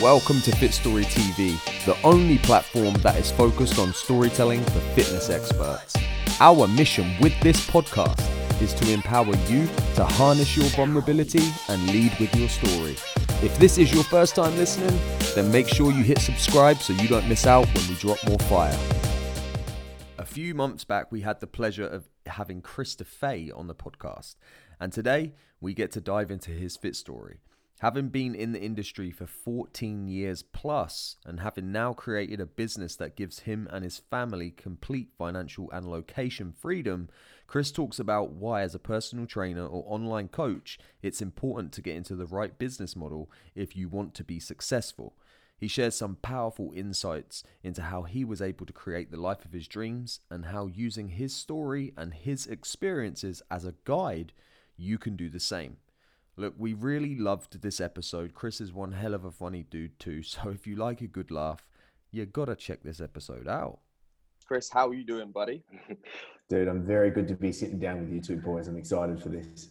Welcome to Fit Story TV, the only platform that is focused on storytelling for fitness experts. Our mission with this podcast is to empower you to harness your vulnerability and lead with your story. If this is your first time listening, then make sure you hit subscribe so you don't miss out when we drop more fire. A few months back, we had the pleasure of having Krista Fay on the podcast, and today we get to dive into his fit story. Having been in the industry for 14 years plus and having now created a business that gives him and his family complete financial and location freedom, Chris talks about why, as a personal trainer or online coach, it's important to get into the right business model if you want to be successful. He shares some powerful insights into how he was able to create the life of his dreams and how using his story and his experiences as a guide, you can do the same. Look, we really loved this episode. Chris is one hell of a funny dude, too. So if you like a good laugh, you gotta check this episode out. Chris, how are you doing, buddy? Dude, I'm very good to be sitting down with you two boys. I'm excited for this.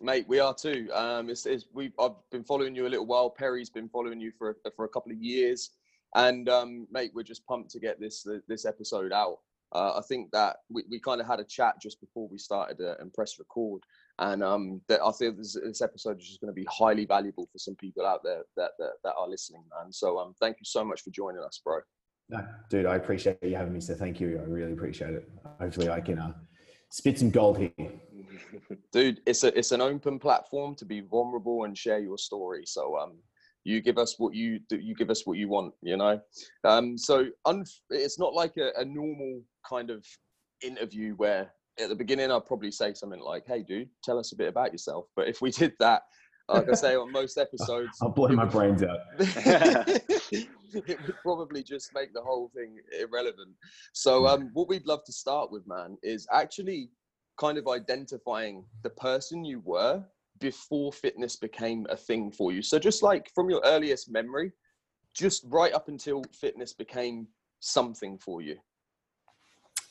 Mate, we are too. Um, it's, it's, we I've been following you a little while. Perry's been following you for for a couple of years, and um, mate, we're just pumped to get this this episode out. Uh, I think that we, we kind of had a chat just before we started uh, and press record, and um, that I think this, this episode is just going to be highly valuable for some people out there that, that, that are listening, man. So um, thank you so much for joining us, bro. No, dude, I appreciate you having me. So thank you. I really appreciate it. Hopefully, I can uh, spit some gold here. dude, it's a it's an open platform to be vulnerable and share your story. So um, you give us what you do. You give us what you want. You know. Um, so un- it's not like a, a normal kind of interview where at the beginning I'd probably say something like, "Hey, dude, tell us a bit about yourself." But if we did that, like I say on most episodes, I'll blow my brains out. it would probably just make the whole thing irrelevant. So, um, what we'd love to start with, man, is actually kind of identifying the person you were before fitness became a thing for you. So, just like from your earliest memory, just right up until fitness became something for you.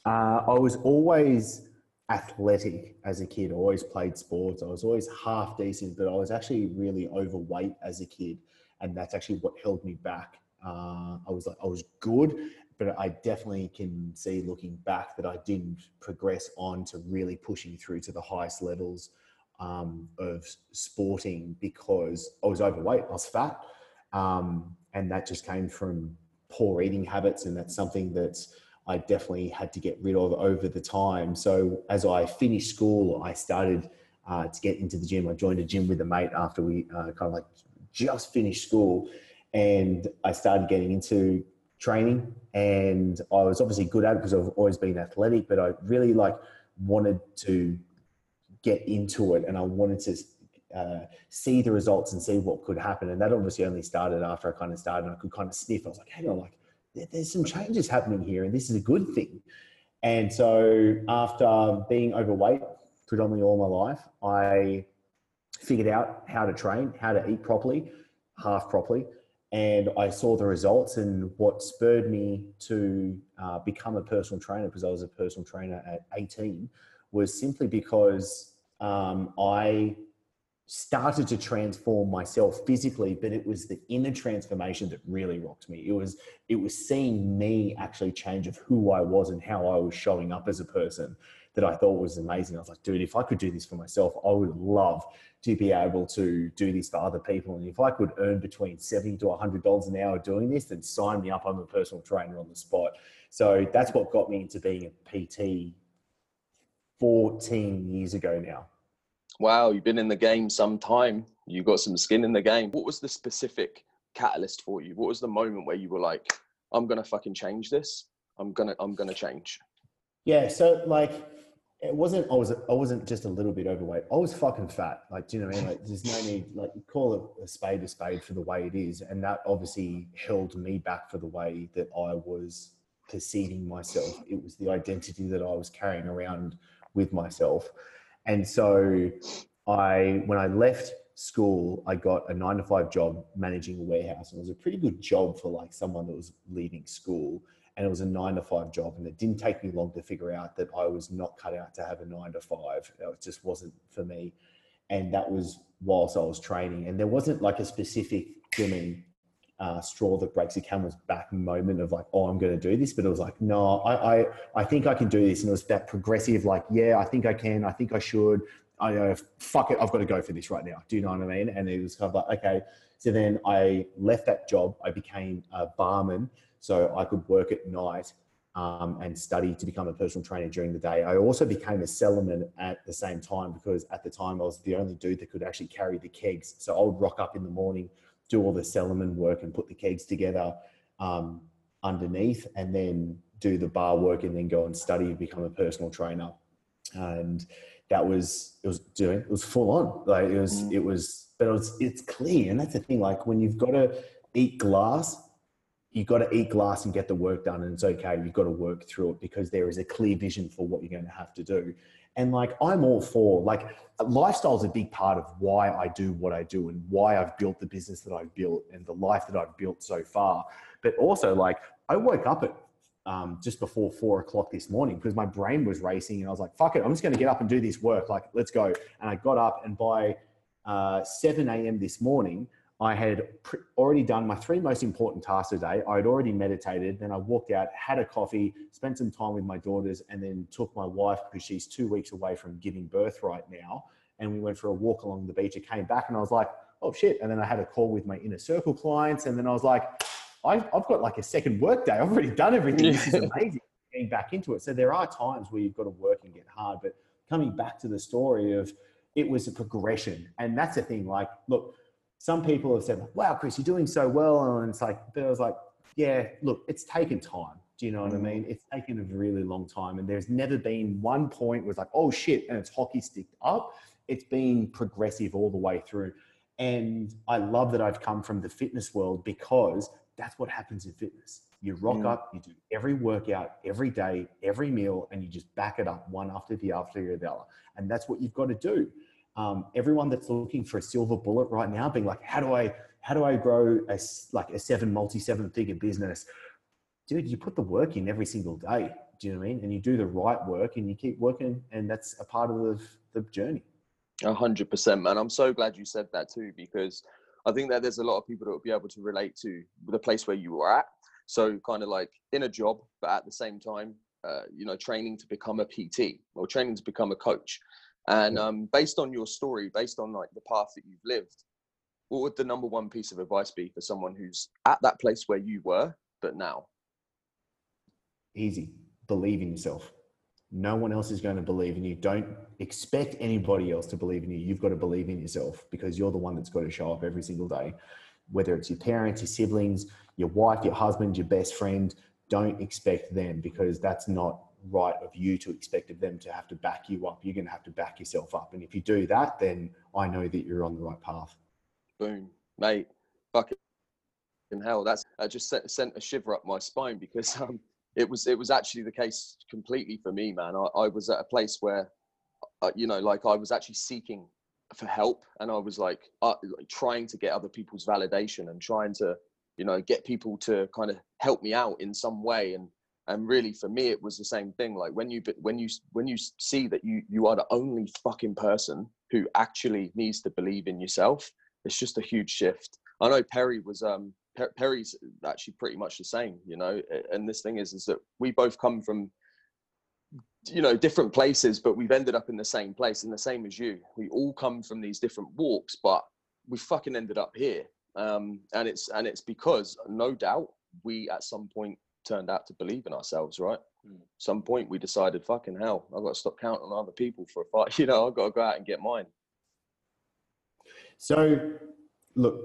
Uh, I was always athletic as a kid. I always played sports. I was always half decent, but I was actually really overweight as a kid, and that's actually what held me back. Uh, I was like, I was good, but I definitely can see looking back that I didn't progress on to really pushing through to the highest levels um, of sporting because I was overweight. I was fat, um, and that just came from poor eating habits, and that's something that's I definitely had to get rid of over the time. So as I finished school, I started uh, to get into the gym. I joined a gym with a mate after we uh, kind of like just finished school, and I started getting into training. And I was obviously good at it because I've always been athletic, but I really like wanted to get into it, and I wanted to. Uh, see the results and see what could happen, and that obviously only started after I kind of started. and I could kind of sniff. I was like, "Hang on, like there's some changes happening here, and this is a good thing. And so, after being overweight predominantly all my life, I figured out how to train, how to eat properly, half properly, and I saw the results. And what spurred me to uh, become a personal trainer, because I was a personal trainer at 18, was simply because um, I started to transform myself physically but it was the inner transformation that really rocked me. It was it was seeing me actually change of who i was and how i was showing up as a person that i thought was amazing. I was like dude if i could do this for myself i would love to be able to do this for other people. And if i could earn between 70 to 100 dollars an hour doing this then sign me up. I'm a personal trainer on the spot. So that's what got me into being a pt 14 years ago now Wow, you've been in the game some time. You got some skin in the game. What was the specific catalyst for you? What was the moment where you were like, I'm gonna fucking change this. I'm gonna I'm gonna change. Yeah, so like it wasn't I was I wasn't just a little bit overweight. I was fucking fat. Like, do you know what I mean? Like there's no need like call it a spade a spade for the way it is. And that obviously held me back for the way that I was perceiving myself. It was the identity that I was carrying around with myself. And so I, when I left school, I got a nine to five job managing a warehouse. And it was a pretty good job for like someone that was leaving school. And it was a nine to five job. And it didn't take me long to figure out that I was not cut out to have a nine to five. It just wasn't for me. And that was whilst I was training. And there wasn't like a specific, I mean, uh, straw that breaks the camel's back moment of like, oh, I'm going to do this. But it was like, no, I, I, I think I can do this. And it was that progressive, like, yeah, I think I can. I think I should. I uh, fuck it. I've got to go for this right now. Do you know what I mean? And it was kind of like, okay. So then I left that job. I became a barman so I could work at night um, and study to become a personal trainer during the day. I also became a cellarman at the same time because at the time I was the only dude that could actually carry the kegs. So I would rock up in the morning, do all the cellarman work and put the kegs together um, underneath and then do the bar work and then go and study and become a personal trainer. And that was, it was doing, it was full on. Like it was, mm. it was, but it was, it's clear. And that's the thing, like when you've got to eat glass, you've got to eat glass and get the work done and it's okay you've got to work through it because there is a clear vision for what you're going to have to do and like i'm all for like lifestyle is a big part of why i do what i do and why i've built the business that i've built and the life that i've built so far. But also like i woke up at um, just before four o'clock this morning because my brain was racing and i was like fuck it i'm just going to get up and do this work like let's go. And i got up and by uh, 7 a.m this morning I had already done my three most important tasks a day. I had already meditated. Then I walked out, had a coffee, spent some time with my daughters, and then took my wife, because she's two weeks away from giving birth right now. And we went for a walk along the beach. I came back and I was like, oh shit. And then I had a call with my inner circle clients. And then I was like, I've, I've got like a second work day. I've already done everything. This is amazing. Getting back into it. So there are times where you've got to work and get hard. But coming back to the story of it was a progression. And that's the thing. Like, look, some people have said, wow, Chris, you're doing so well. And it's like, but I was like, yeah, look, it's taken time. Do you know what I mm. mean? It's taken a really long time. And there's never been one point where it's like, oh shit, and it's hockey sticked up. It's been progressive all the way through. And I love that I've come from the fitness world because that's what happens in fitness. You rock mm. up, you do every workout, every day, every meal, and you just back it up one after the after the other. And that's what you've got to do um, everyone that's looking for a silver bullet right now, being like, how do I, how do I grow a like a seven multi seven figure business? Dude, you put the work in every single day. Do you know what I mean? And you do the right work and you keep working, and that's a part of the, the journey. A hundred percent, man. I'm so glad you said that too, because I think that there's a lot of people that will be able to relate to the place where you were at. So kind of like in a job, but at the same time, uh, you know, training to become a PT or training to become a coach. And um, based on your story, based on like the path that you've lived, what would the number one piece of advice be for someone who's at that place where you were, but now? Easy. Believe in yourself. No one else is going to believe in you. Don't expect anybody else to believe in you. You've got to believe in yourself because you're the one that's got to show up every single day. Whether it's your parents, your siblings, your wife, your husband, your best friend, don't expect them because that's not right of you to expect of them to have to back you up. You're going to have to back yourself up. And if you do that, then I know that you're on the right path. Boom, mate. Fucking hell. That's I just sent, sent a shiver up my spine because um, it was it was actually the case completely for me, man. I, I was at a place where, uh, you know, like I was actually seeking for help, and I was like, uh, like trying to get other people's validation and trying to, you know, get people to kind of help me out in some way and and really for me it was the same thing. Like when you when you when you see that you you are the only fucking person who actually needs to believe in yourself it's just a huge shift. I know perry was um perry's actually pretty much the same you know? And this thing is is that we both come from you know different places but we've ended up in the same place and the same as you. We all come from these different walks but we fucking ended up here. Um and it's and it's because no doubt we at some point turned out to believe in ourselves, right? Mm. Some point we decided, fucking hell, I've got to stop counting on other people for a fight. You know, I've got to go out and get mine. So, look,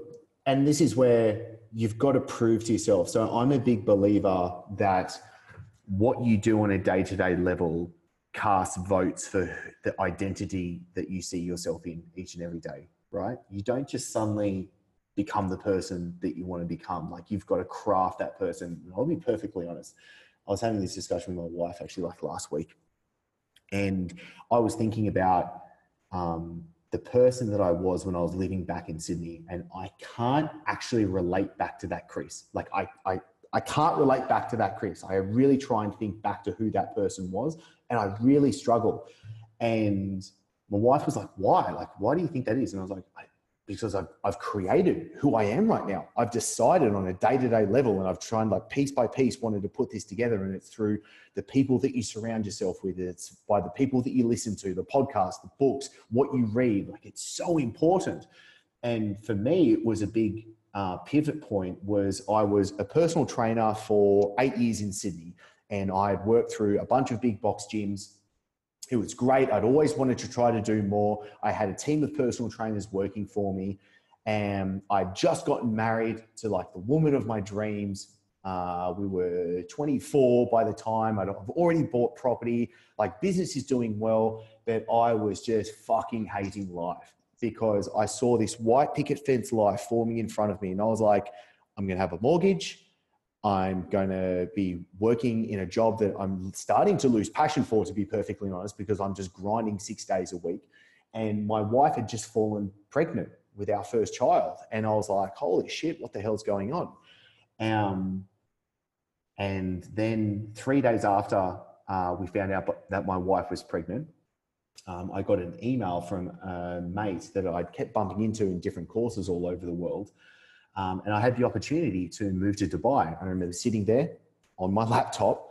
and this is where you've got to prove to yourself. So, I'm a big believer that what you do on a day to day level casts votes for the identity that you see yourself in each and every day, right? You don't just suddenly become the person that you want to become. Like you've got to craft that person. And I'll be perfectly honest. I was having this discussion with my wife actually like last week, and I was thinking about um, the person that I was when I was living back in Sydney, and I can't actually relate back to that Chris. Like I, I, I can't relate back to that Chris. I really try and think back to who that person was, and I really struggle. And my wife was like, "Why? Like, why do you think that is?" And I was like, because I've, I've created who I am right now. I've decided on a day to day level, and I've tried like piece by piece wanted to put this together. And it's through the people that you surround yourself with, it's by the people that you listen to, the podcast, the books, what you read. Like it's so important. And for me, it was a big uh, pivot point. Was I was a personal trainer for eight years in Sydney, and I had worked through a bunch of big box gyms it was great. I'd always wanted to try to do more. I had a team of personal trainers working for me, and I'd just gotten married to like the woman of my dreams. Uh, we were 24 by the time I'd already bought property. Like business is doing well, but I was just fucking hating life because I saw this white picket fence life forming in front of me, and I was like, I'm to have a mortgage. I'm going to be working in a job that I'm starting to lose passion for, to be perfectly honest, because I'm just grinding six days a week. And my wife had just fallen pregnant with our first child. And I was like, holy shit, what the hell's going on? Um, and then three days after uh, we found out that my wife was pregnant, um, I got an email from a mate that I'd kept bumping into in different courses all over the world um, and I had the opportunity to move to Dubai. I remember sitting there on my laptop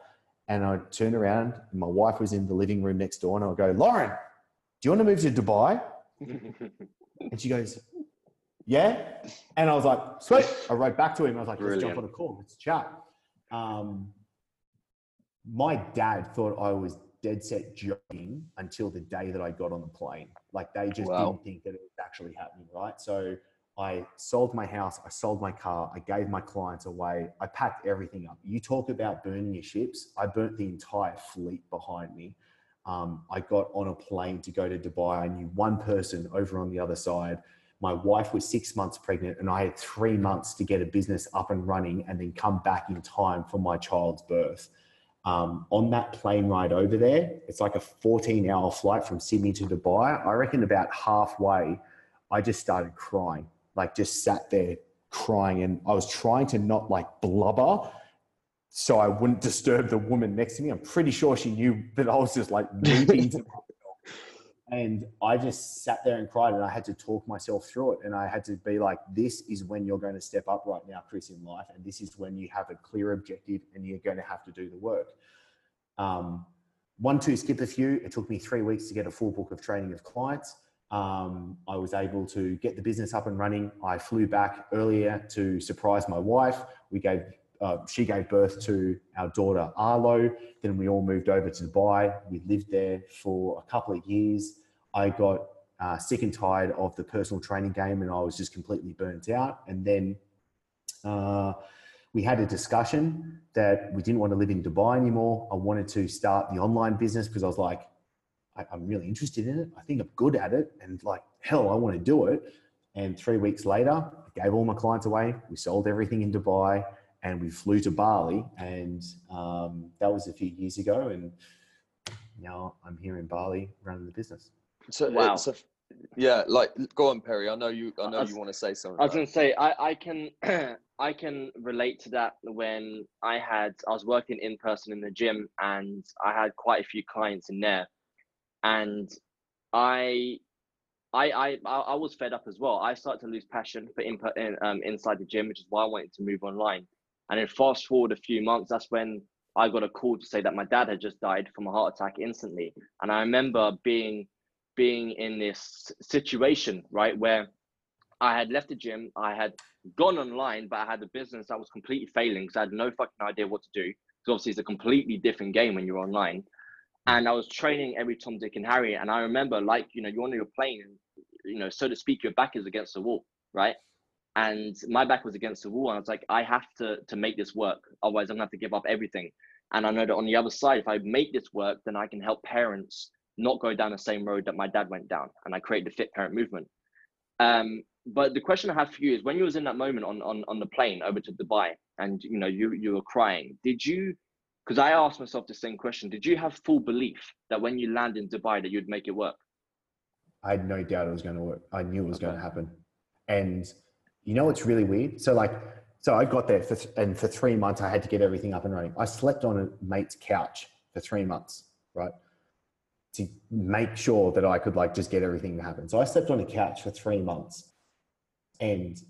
and I turned around and my wife was in the living room next door and I go, Lauren, do you want to move to Dubai? and she goes, yeah. And I was like, sweet. I wrote back to him. I was like, let's jump on a call. Let's chat. Um, my dad thought I was dead set joking until the day that I got on the plane. Like they just wow. didn't think that it was actually happening, right? So I sold my house, I sold my car, I gave my clients away, I packed everything up. You talk about burning your ships, I burnt the entire fleet behind me. Um, I got on a plane to go to Dubai. I knew one person over on the other side. My wife was six months pregnant, and I had three months to get a business up and running and then come back in time for my child's birth. Um, on that plane ride over there, it's like a 14 hour flight from Sydney to Dubai. I reckon about halfway, I just started crying like just sat there crying and I was trying to not like blubber so I wouldn't disturb the woman next to me. I'm pretty sure she knew that I was just like weeping to myself. And I just sat there and cried and I had to talk myself through it. And I had to be like, this is when you're going to step up right now, Chris, in life. And this is when you have a clear objective and you're going to have to do the work. Um, one, two, skip a few. It took me three weeks to get a full book of training of clients um, I was able to get the business up and running. I flew back earlier to surprise my wife. We gave uh, she gave birth to our daughter Arlo. Then we all moved over to Dubai. We lived there for a couple of years. I got uh, sick and tired of the personal training game, and I was just completely burnt out. And then uh, we had a discussion that we didn't want to live in Dubai anymore. I wanted to start the online business because I was like, I, am really interested in it. I think I'm good at it. And like, hell, I want to do it. And three weeks later, I gave all my clients away. We sold everything in Dubai and we flew to Bali. And um, that was a few years ago. And now I'm here in Bali running the business. So, wow. So, yeah, like, go on, Perry. I know you. I know was, you want to say something. I was going to say, I, I can, I can relate to that. When I had, I was working in person in the gym, and I had quite a few clients in there, and I, I, I, I was fed up as well. I started to lose passion for input in, um, inside the gym, which is why I wanted to move online. And then fast forward a few months, that's when I got a call to say that my dad had just died from a heart attack instantly. And I remember being being in this situation, right, where I had left the gym, I had gone online, but I had a business that was completely failing because I had no fucking idea what to do. Because obviously it's a completely different game when you're online and I was training every Tom, Dick, and Harry. And I remember, like, you know, you're on your plane, you know, so to speak, your back is against the wall, right? And my back was against the wall, and I was like, I have to to make this work, otherwise I'm gonna have to give up everything. And I know that on the other side, if I make this work, then I can help parents not go down the same road that my dad went down, and I created the Fit Parent Movement. Um, but the question I have for you is, when you was in that moment on on on the plane over to Dubai, and you know you you were crying, did you because I asked myself the same question. Did you have full belief that when you land in Dubai that you'd make it work? I had no doubt it was going to work. I knew it was okay. going to happen. And you know what's really weird? So like, so I got there for th- and for three months I had to get everything up and running. I slept on a mate's couch for three months, right? To make sure that I could like just get everything to happen. So I slept on a couch for three months. and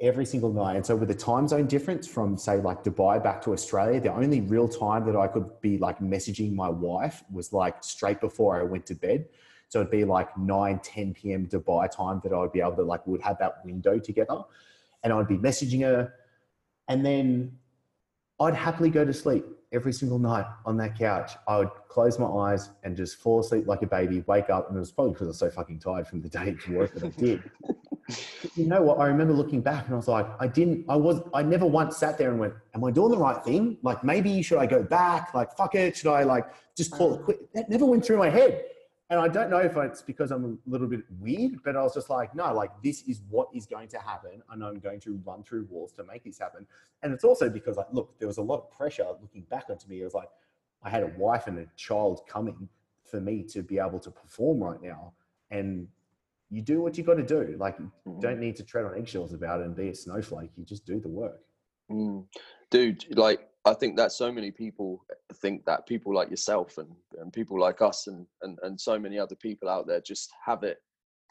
every single night. And so with the time zone difference from say like Dubai back to Australia, the only real time that I could be like messaging my wife was like straight before I went to bed. So it'd be like 9, 10 p.m. Dubai time that I would be able to like, would have that window together. And I'd be messaging her. And then I'd happily go to sleep every single night on that couch. I would close my eyes and just fall asleep like a baby, wake up. And it was probably because I was so fucking tired from the day to work that I did. you know what? I remember looking back and I was like, I didn't, I was, I never once sat there and went, Am I doing the right thing? Like, maybe should I go back? Like, fuck it. Should I like just call it mm. quit? That never went through my head. And I don't know if it's because I'm a little bit weird, but I was just like, no, like this is what is going to happen. And I'm going to run through walls to make this happen. And it's also because, like, look, there was a lot of pressure looking back onto me. It was like, I had a wife and a child coming for me to be able to perform right now. And you do what you got to do. Like, you Mm. don't need to tread on eggshells about it and be a snowflake. You just do the work. Mm. Dude, like I think that so many people think that people like yourself and, and people like us and, and, and so many other people out there just have it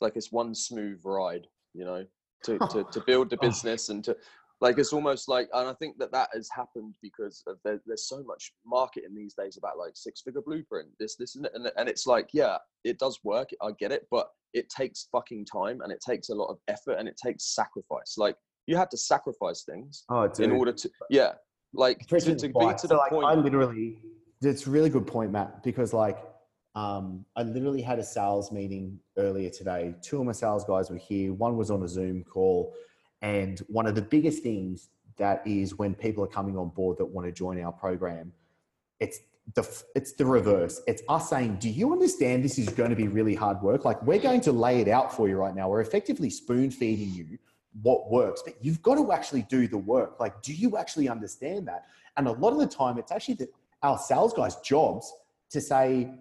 like it's one smooth ride, you know, to, to, to build the Oh. business and to like it's almost like and I think that that has happened because of there, there's so much marketing these days about like six figure blueprint this this and, and and it's like yeah it does work I get it but it takes fucking time and it takes a lot of effort and it takes sacrifice like you had to sacrifice things Oh, in order to yeah like to, to be to So, the like, point I literally, it's a really good point, Matt, because like, um, I literally had a sales meeting earlier today. Two of my sales guys were here. One was on a Zoom call, and one of the biggest things that is when people are coming on board that want to join our program, it's the it's the reverse. It's us saying, "Do you understand this is going to be really hard work? Like, we're going to lay it out for you right now. We're effectively spoon feeding you." what works, but you've got to actually do the work. Like, do you actually understand that? And a lot of the time, it's actually the, our sales guys' jobs to say,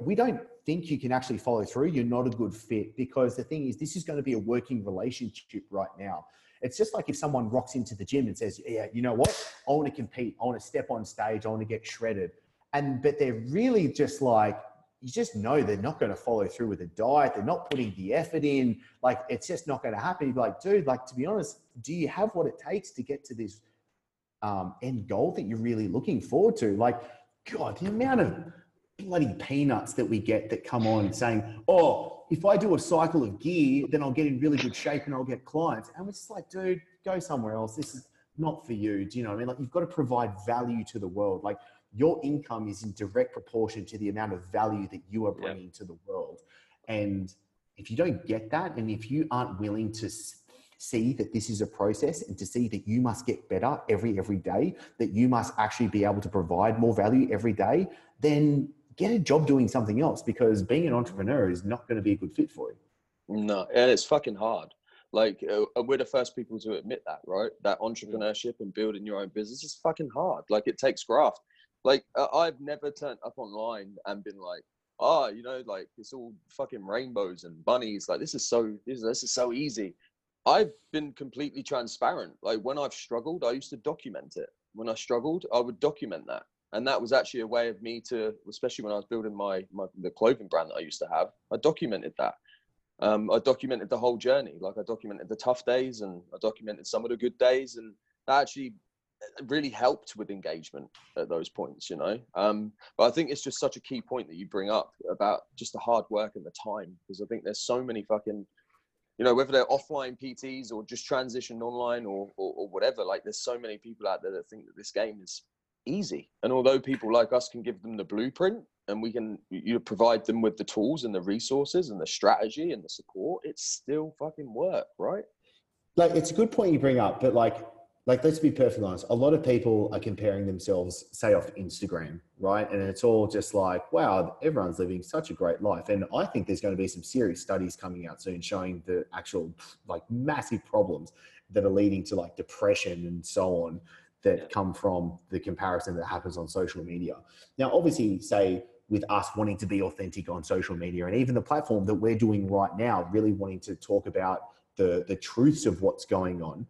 we don't think you can actually follow through. You're not a good fit because the thing is, this is going to be a working relationship right now. It's just like if someone rocks into the gym and says, Yeah, you know what? I want to compete. I want to step on stage. I want to get shredded. And, but they're really just like, you just know they're not going to follow through with a diet. They're not putting the effort in. Like it's just not going to happen. You'd be like, dude, like to be honest, do you have what it takes to get to this um, end goal that you're really looking forward to? Like, God, the amount of bloody peanuts that we get that come on saying, oh, if I do a cycle of gear, then I'll get in really good shape and I'll get clients. And we're just like, dude, go somewhere else. This is not for you. Do you know what I mean? Like you've got to provide value to the world. Like your income is in direct proportion to the amount of value that you are Yeah. bringing to the world. And if you don't get that, and if you aren't willing to see that this is a process and to see that you must get better every every day, that you must actually be able to provide more value every day, then get a job doing something else because being an entrepreneur is not going to be a good fit for you. No, and it's fucking hard. Like uh, uh, we're the first people to admit that, right? That entrepreneurship and building your own business is fucking hard. Like it takes graft. Like uh, I've never turned up online and been like, oh, you know, like it's all fucking rainbows and bunnies. Like this is so this, this is so easy. I've been completely transparent. Like when I've struggled, I used to document it. When I struggled, I would document that. And that was actually a way of me to, especially when I was building my, my the clothing brand that I used to have, I documented that um, I documented the whole journey. Like I documented the tough days and I documented some of the good days, and that actually uh, really helped with engagement at those points. You know, um, but I think it's just such a key point that you bring up about just the hard work and the time, because I think there's so many fucking, you know, whether they're offline PTs or just transitioned online or, or or whatever. Like there's so many people out there that think that this game is easy, and although people like us can give them the blueprint and we can you provide them with the tools and the resources and the strategy and the support it's still fucking work right? Like it's a good point you bring up but like like let's be perfectly honest. A lot of people are comparing themselves say off instagram right? And it's all just like wow everyone's living such a great life. And i think there's going to be some serious studies coming out soon showing the actual like massive problems that are leading to like depression and so on that Yeah. come from the comparison that happens on social media. Now obviously say with us wanting to be authentic on social media and even the platform that we're doing right now really wanting to talk about the the truths of what's going on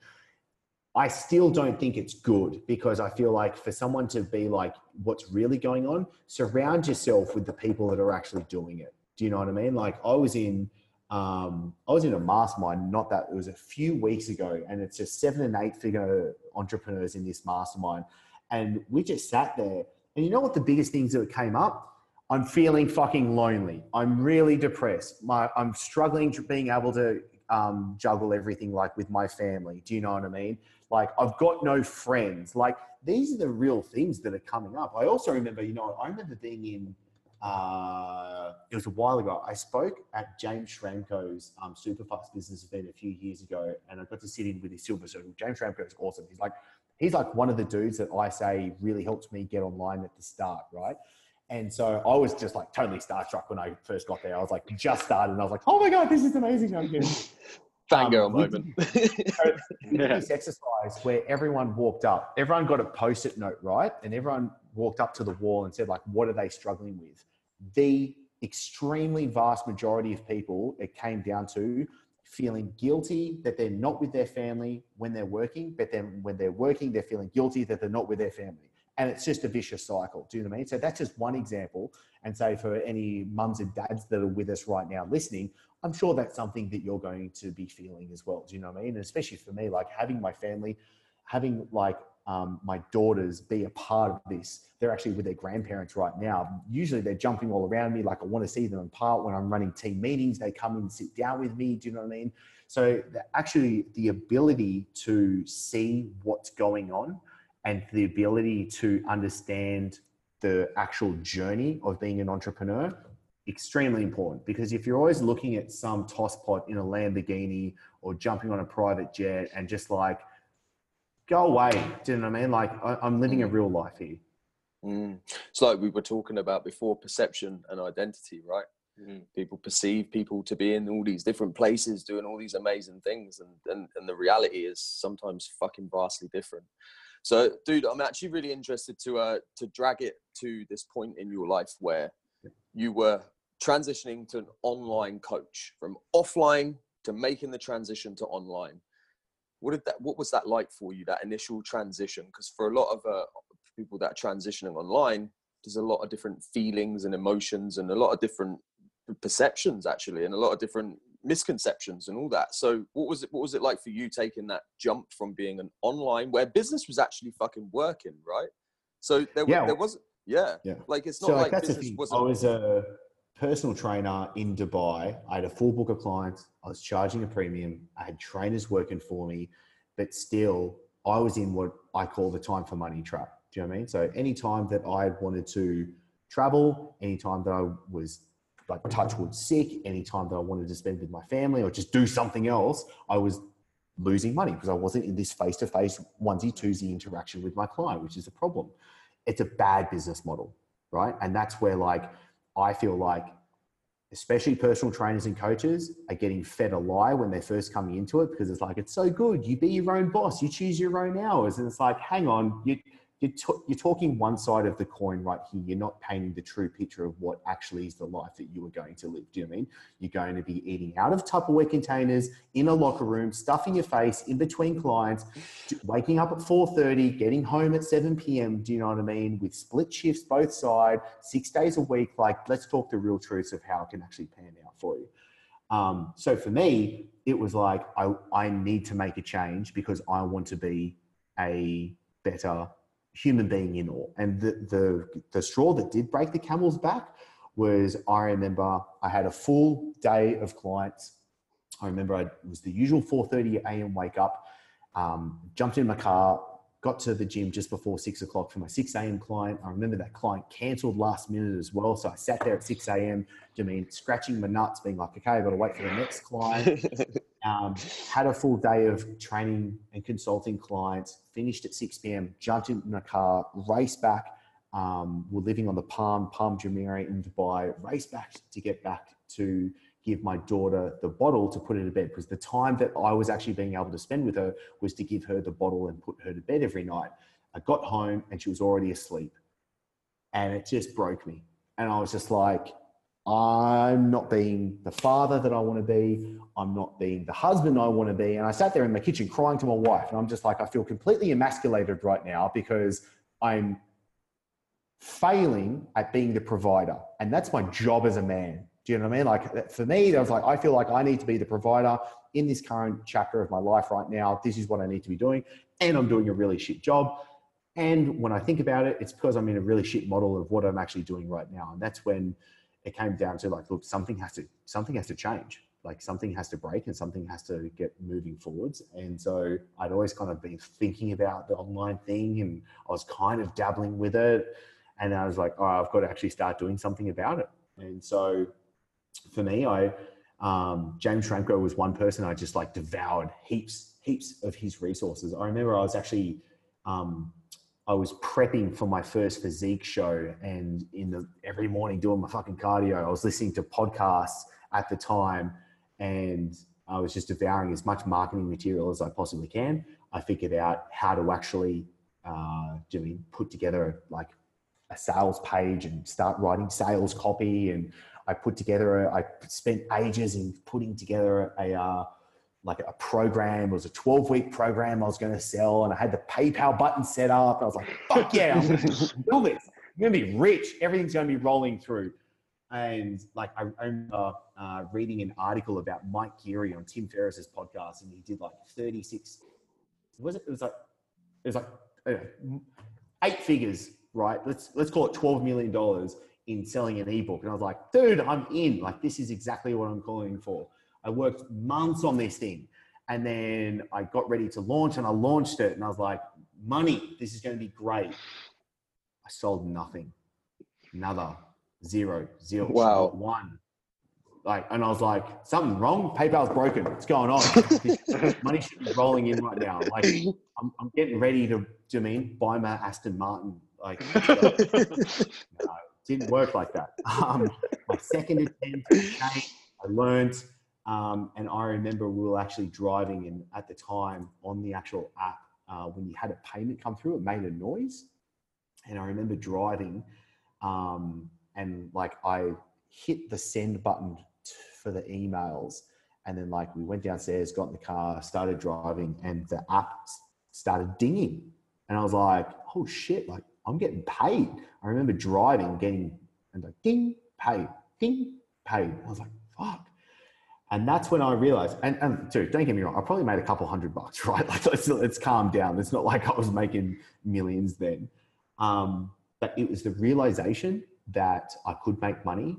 i still don't think it's good because i feel like for someone to be like what's really going on? Surround yourself with the people that are actually doing it. Do you know what i mean? Like i was in Um, I was in a mastermind, not that it was a few weeks ago, and it's just seven and eight figure entrepreneurs in this mastermind. And we just sat there. And you know what the biggest things that came up? I'm feeling fucking lonely. I'm really depressed. My, I'm struggling to being able to um, juggle everything like with my family. Do you know what I mean? Like I've got no friends. Like these are the real things that are coming up. I also remember, you know, I remember being in. Uh, it was a while ago. I spoke at James Schramko's um, Superfast Business event a few years ago, and I got to sit in with his silver circle. James Schramko is awesome. He's like, he's like one of the dudes that I say really helped me get online at the start, right? And so I was just like totally starstruck when I first got there. I was like just started, and I was like, "Oh my god, this is amazing!" I'm getting fangirl um, moment. yeah. This exercise where everyone walked up, everyone got a post-it note, right? And everyone walked up to the wall and said, like, what are they struggling with? The extremely vast majority of people, it came down to feeling guilty that they're not with their family when they're working, but then when they're working, they're feeling guilty that they're not with their family. And it's just a vicious cycle. Do you know what I mean? So that's just one example. And say for any mums and dads that are with us right now listening, I'm sure that's something that you're going to be feeling as well. Do you know what I mean? And especially for me, like having my family, having like um, my daughters be a part of this. They're actually with their grandparents right now. Usually they're jumping all around me. Like I want to see them apart when I'm running team meetings. They come and sit down with me. Do you know what I mean? So actually the ability to see what's going on and the ability to understand the actual journey of being an entrepreneur extremely important because if you're always looking at some tosspot in a Lamborghini or jumping on a private jet and just like go away, do you know what I mean? Like I, am living a mm. real life here. Mm. It's like we were talking about before perception and identity, right? Mm. People perceive people to be in all these different places doing all these amazing things, and, and, and the reality is sometimes fucking vastly different. So, dude, I'm actually really interested to uh, to drag it to this point in your life where you were transitioning to an online coach from offline to making the transition to online. What did that? What was that like for you? That initial transition? Because for a lot of uh, people that are transitioning online, there's a lot of different feelings and emotions and a lot of different perceptions actually, and a lot of different misconceptions and all that. So what was it? What was it like for you taking that jump from being an online where business was actually fucking working, right? So there, yeah. there was yeah, yeah. Like it's not so like, like business wasn't. I was a personal trainer in Dubai. I had a full book of clients. I was charging a premium. I had trainers working for me, but still, I was in what I call the time for money trap. Do you know what I mean? So anytime that I wanted to travel, anytime that I was like touch wood sick, anytime that I wanted to spend with my family or just do something else, I was losing money because I wasn't in this face to face onesie twosie interaction with my client, which is a problem. It's a bad business model, right? And that's where like I feel like especially personal trainers and coaches are getting fed a lie when they're first coming into it because it's like it's so good. You be your own boss. You choose your own hours. And it's like hang on. You you're, you're talking one side of the coin right here. You're not painting the true picture of what actually is the life that you are going to live. Do you mean? You're going to be eating out of Tupperware containers in a locker room, stuffing your face in between clients, waking up at 4.30, getting home at 7 p.m. Do you know what I mean? With split shifts both sides, six days a week. Like, let's talk the real truths of how it can actually pan out for you. Um, so for me, it was like, I, I need to make a change because I want to be a better human being in all. And the, the, the straw that did break the camel's back was I remember I had a full day of clients. I remember I, it was the usual 4.30 a.m. wake up, um, jumped in my car, got to the gym just before six o'clock for my 6 a.m. client. I remember that client canceled last minute as well. So I sat there at 6 a.m. You mean scratching my nuts, being like, okay, I've got to wait for the next client. um, had a full day of training and consulting clients, finished at 6 p.m., jumped in my car, raced back. Um, we're living on the Palm, Palm Jumeirah in Dubai, raced back to get back to give my daughter the bottle to put her to bed because the time that I was actually being able to spend with her was to give her the bottle and put her to bed every night. I got home and she was already asleep. And it just broke me. And I was just like, I'm not being the father that I want to be. I'm not being the husband I want to be. And I sat there in my kitchen crying to my wife. And I'm just like, I feel completely emasculated right now because I'm failing at being the provider. And that's my job as a man. Do you know what I mean? Like for me, I was like, I feel like I need to be the provider in this current chapter of my life right now. This is what I need to be doing, and I'm doing a really shit job. And when I think about it, it's because I'm in a really shit model of what I'm actually doing right now. And that's when it came down to like, look, something has to something has to change. Like something has to break and something has to get moving forwards. And so I'd always kind of been thinking about the online thing and I was kind of dabbling with it. And I was like, oh, I've got to actually start doing something about it. And so for me, I um, James Schramko was one person I just like devoured heaps, heaps of his resources. I remember I was actually um, I was prepping for my first physique show, and in the every morning doing my fucking cardio, I was listening to podcasts at the time, and I was just devouring as much marketing material as I possibly can. I figured out how to actually uh, doing put together like a sales page and start writing sales copy, and I put together. A, I spent ages in putting together a. Uh, like a program. It was a 12 week program I was going to sell, and I had the PayPal button set up. I was like, fuck yeah, I'm going to do this. I'm going to be rich. Everything's going to be rolling through. And like, I remember uh, reading an article about Mike Geary on Tim Ferriss's podcast, and he did like 36. Was it? It was like, it was like eight figures, right? Let's let's call it 12 million dollars in selling an ebook. And I was like, dude, I'm in. Like, this is exactly what I'm calling for. I worked months on this thing. And then I got ready to launch and I launched it and I was like, money, this is going to be great. I sold nothing. Another zero, zero, wow. one. Like, and I was like, something wrong? PayPal's broken. What's going on? money should be rolling in right now. Like, I'm, I'm getting ready to, do you mean buy my Aston Martin? Like, no, didn't work like that. Um, my second attempt, I learned um, and I remember we were actually driving, and at the time on the actual app, uh, when you had a payment come through, it made a noise. And I remember driving, um, and like I hit the send button for the emails, and then like we went downstairs, got in the car, started driving, and the app started dinging, and I was like, "Oh shit!" Like I'm getting paid. I remember driving, getting and like ding, paid, ding, paid. I was like, "Fuck." And that's when I realized, and, and dude, don't get me wrong, I probably made a couple hundred bucks, right? Like let's, down. It's not like I was making millions then. Um, but it was the realization that I could make money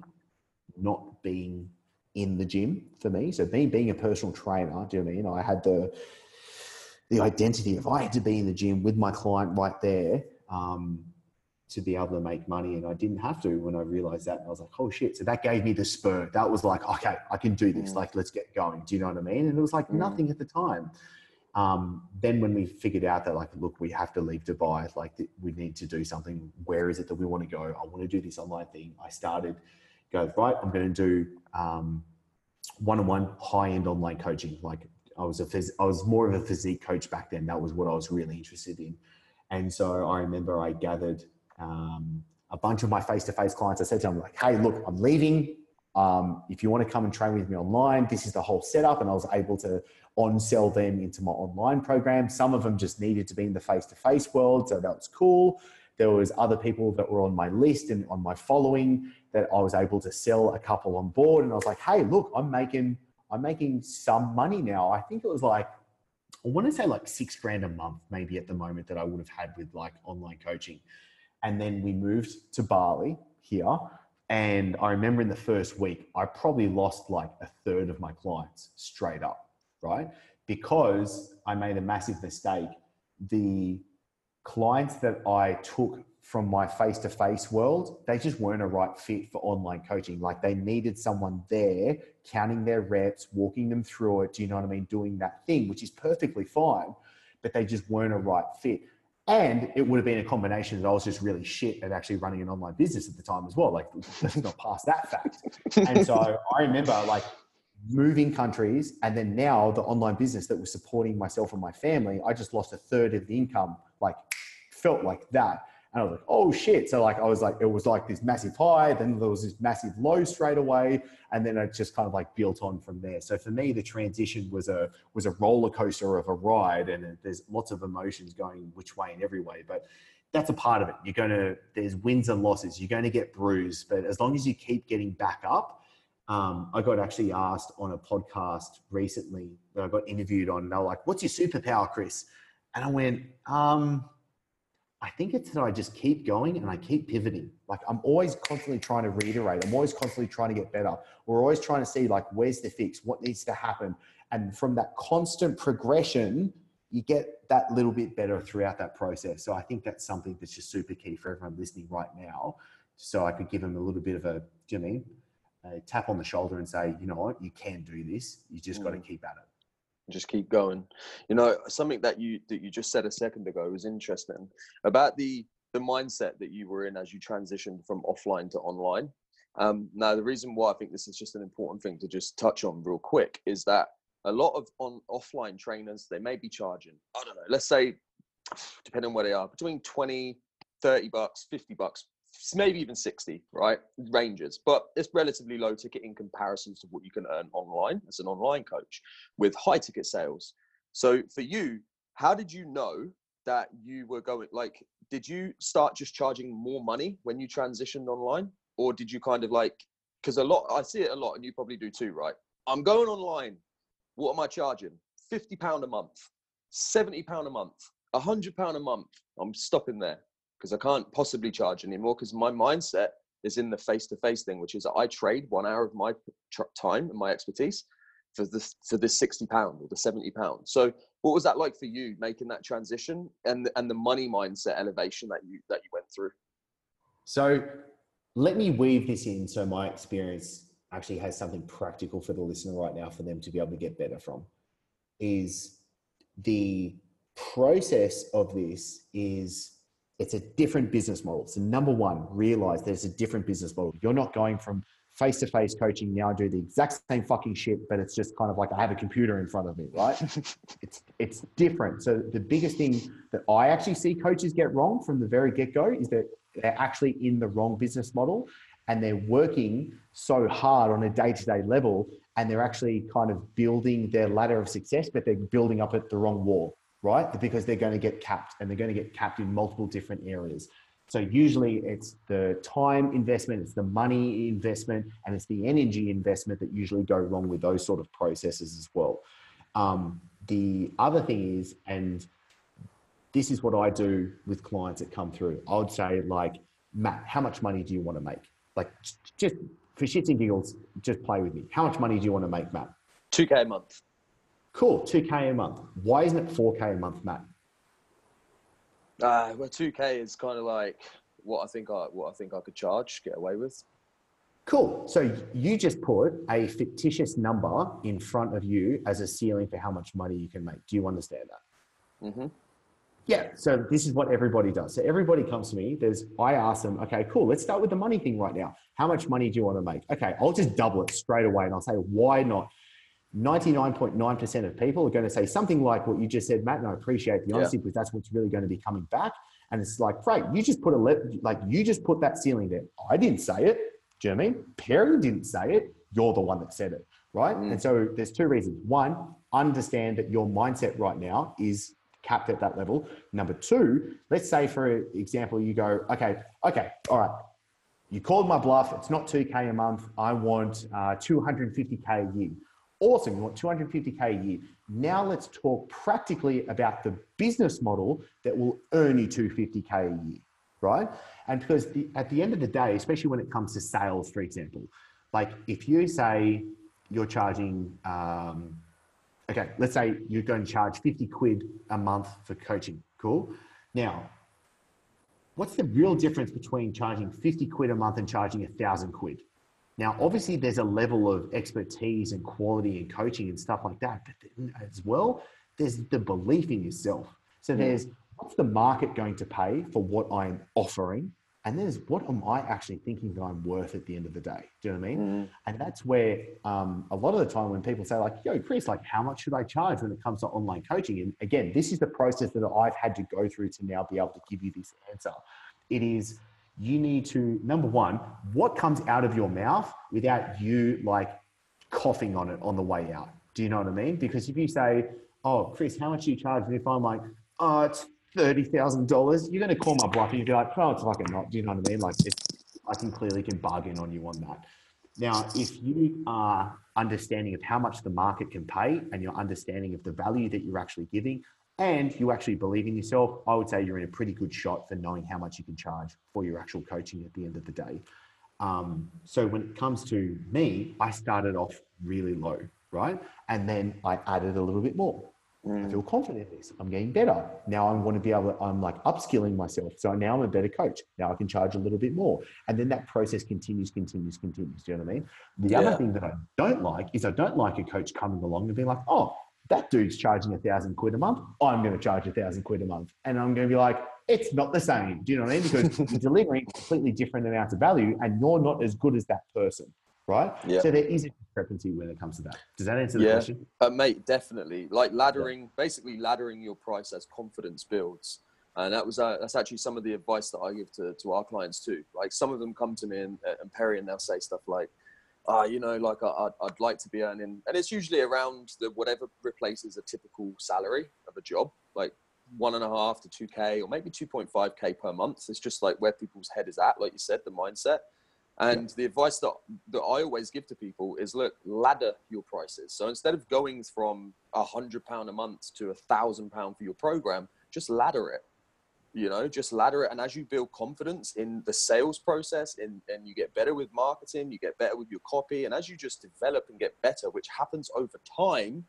not being in the gym for me. So me being a personal trainer, do you know I mean? I had the, the identity of I had to be in the gym with my client right there. Um, to be able to make money and I didn't have to when I realized that and I was like oh shit so that gave me the spur. That was like okay I can do this mm. like let's get going. Do you know what I mean? And it was like mm. nothing at the time. Um, then when we figured out that like look we have to leave Dubai like we need to do something where is it that we want to go? I want to do this online thing. I started go right I'm going to do um, one-on-one high-end online coaching. Like I was a phys- I was more of a physique coach back then. That was what I was really interested in. And so I remember I gathered um, a bunch of my face-to-face clients, I said to them like, "Hey, look, I'm leaving. Um, if you want to come and train with me online, this is the whole setup." And I was able to on-sell them into my online program. Some of them just needed to be in the face-to-face world, so that was cool. There was other people that were on my list and on my following that I was able to sell a couple on board. And I was like, "Hey, look, I'm making I'm making some money now. I think it was like I want to say like six grand a month, maybe at the moment that I would have had with like online coaching. And then we moved to Bali here. And I remember in the first week, I probably lost like a third of my clients straight up, right? Because I made a massive mistake. The clients that I took from my face to face world, they just weren't a right fit for online coaching. Like they needed someone there counting their reps, walking them through it. Do you know what I mean? Doing that thing, which is perfectly fine, but they just weren't a right fit. And it would have been a combination that I was just really shit at actually running an online business at the time as well. Like, let's not pass that fact. And so I remember like moving countries and then now the online business that was supporting myself and my family, I just lost a third of the income, like felt like that. And I was like, oh shit. So like I was like, it was like this massive high, then there was this massive low straight away. And then it just kind of like built on from there. So for me, the transition was a was a roller coaster of a ride. And there's lots of emotions going which way and every way. But that's a part of it. You're gonna there's wins and losses. You're going to get bruised. But as long as you keep getting back up, um, I got actually asked on a podcast recently that I got interviewed on. And they were like, "What's your superpower, Chris?" And I went, um, "I think it's that I just keep going and I keep pivoting. Like I'm always constantly trying to reiterate. I'm always constantly trying to get better. We're always trying to see like where's the fix, what needs to happen, and from that constant progression." You get that little bit better throughout that process. So I think that's something that's just super key for everyone listening right now. So I could give them a little bit of a, do you know what I mean? a tap on the shoulder and say, you know what, you can do this. You just got to Mm. keep at it. Just keep going. You know something that you that you just said a second ago was interesting about the the mindset that you were in as you transitioned from offline to online. Um, now the reason why i think this is just an important thing to just touch on real quick is that a lot of on offline trainers they may be charging i don't know let's say depending on where they are between 20 30 bucks 50 bucks maybe even 60 right ranges but it's relatively low ticket in comparison to what you can earn online as an online coach with high ticket sales. So for you how did you know that you were going like did you start just charging more money when you transitioned online? Or did you kind of like because a lot i see it a lot and you probably do too right? I'm going online. What am i charging? 50 pound a month 70 pound a month 100 pound a month. I'm stopping there because i can't possibly charge anymore because my mindset is in the face-to-face thing which is i trade one hour of my time and my expertise for this for this 60 pound or the 70 pound so what was that like for you making that transition and and the money mindset elevation that you that you went through So let me weave this in so my experience actually has something practical for the listener right now for them to be able to get better from. Is the process of this is it's a different business model. So number one, realize there's a different business model. You're not going from face-to-face coaching now I do the exact same fucking shit, but it's just kind of like I have a computer in front of me, right? it's it's different. So the biggest thing that I actually see coaches get wrong from the very get-go is that they're actually in the wrong business model and they're working so hard on a day-to-day level and they're actually kind of building their ladder of success, but they're building up at the wrong wall, right? Because they're going to get capped and they're going to get capped in multiple different areas. So usually it's the time investment, it's the money investment, and it's the energy investment that usually go wrong with those sort of processes as well. Um, the other thing is, and this is what I do with clients that come through. I would say, like, Matt, how much money do you want to make? Like, just for shits and giggles, just play with me. How much money do you want to make, Matt? 2k a month Cool, 2K a month. Why isn't it 4K a month, Matt? uh well 2k is kind of like what i think i what i think i could charge get away with Cool. So you just put a fictitious number in front of you as a ceiling for how much money you can make. Do you understand that? Mm-hmm. Yeah. So this is what everybody does. So everybody comes to me. There's I ask them, okay, cool. Let's start with the money thing right now. How much money do you want to make? Okay, I'll just double it straight away, and I'll say, why not? 99.9% of people are going to say something like what you just said, Matt, and I appreciate the Yeah. honesty because that's what's really going to be coming back. And it's like, great, you just put a le- like you just put that ceiling there. I didn't say it. Do you know I mean? Perry didn't say it. You're the one that said it, right? Mm. And so there's two reasons. One, understand that your mindset right now is capped at that level. Number two, let's say for example, you go, okay, okay, all right. You called my bluff. It's not 2K a month. I want uh, 250K a year. Awesome. You want 250K a year. Now let's talk practically about the business model that will earn you 250K a year, right? And because the, at the end of the day, especially when it comes to sales, for example, like if you say you're charging, um, okay, let's say you're going to charge 50 quid a month for coaching. Cool. Now, what's the real difference between charging 50 quid a month and charging a thousand quid? Now, obviously, there's a level of expertise and quality and coaching and stuff like that, but as well, there's the belief in yourself. So there's what's the market going to pay for what I'm offering, and there's what am I actually thinking that I'm worth at the end of the day. Do you know what I mean? Mm-hmm. And that's where um, a lot of the time when people say like, "Yo, Chris, like, how much should I charge when it comes to online coaching?" And again, this is the process that I've had to go through to now be able to give you this answer. It is you need to number one, what comes out of your mouth without you like coughing on it on the way out. Do you know what I mean? Because if you say, "Oh, Chris, how much do you charge?" and if I'm like, "Oh, it's thirty thousand dollars," you're going to call my bluff and you'd be like, "Oh, it's fucking not." Do you know what I mean? Like, I can clearly can bargain on you on that. Now, if you are understanding of how much the market can pay and your understanding of the value that you're actually giving, and you actually believe in yourself, I would say you're in a pretty good shot for knowing how much you can charge for your actual coaching at the end of the day. Um, so when it comes to me, I started off really low, right? And then I added a little bit more. Mm. I feel confident in this. I'm getting better. Now I want to be able to, I'm like upskilling myself. So now I'm a better coach. Now I can charge a little bit more. And then that process continues, continues, continues. Do you know what I mean? The yeah. other thing that I don't like is I don't like a coach coming along and being like, oh, that dude's charging a thousand quid a month. I'm going to charge a thousand quid a month. And I'm going to be like, it's not the same. Do you know what I mean? Because you're delivering completely different amounts of value and you're not as good as that person right? Yeah. So there is a discrepancy when it comes to that. Does that answer the yeah. question? Uh, mate, definitely. Like laddering, yeah. basically laddering your price as confidence builds. And that was uh, that's actually some of the advice that I give to, to our clients too. Like some of them come to me and, and Perry and they'll say stuff like, ah, you know, like I, would I'd like to be earning, and it's usually around the whatever replaces a typical salary of a job, like one and a half to two k, or maybe two point five k per month. It's just like where people's head is at, like you said, the mindset. And the advice that, that I always give to people is look, ladder your prices. So instead of going from a hundred pound a month to a thousand pound for your program, just ladder it. You know, just ladder it. And as you build confidence in the sales process in, and you get better with marketing, you get better with your copy. And as you just develop and get better, which happens over time,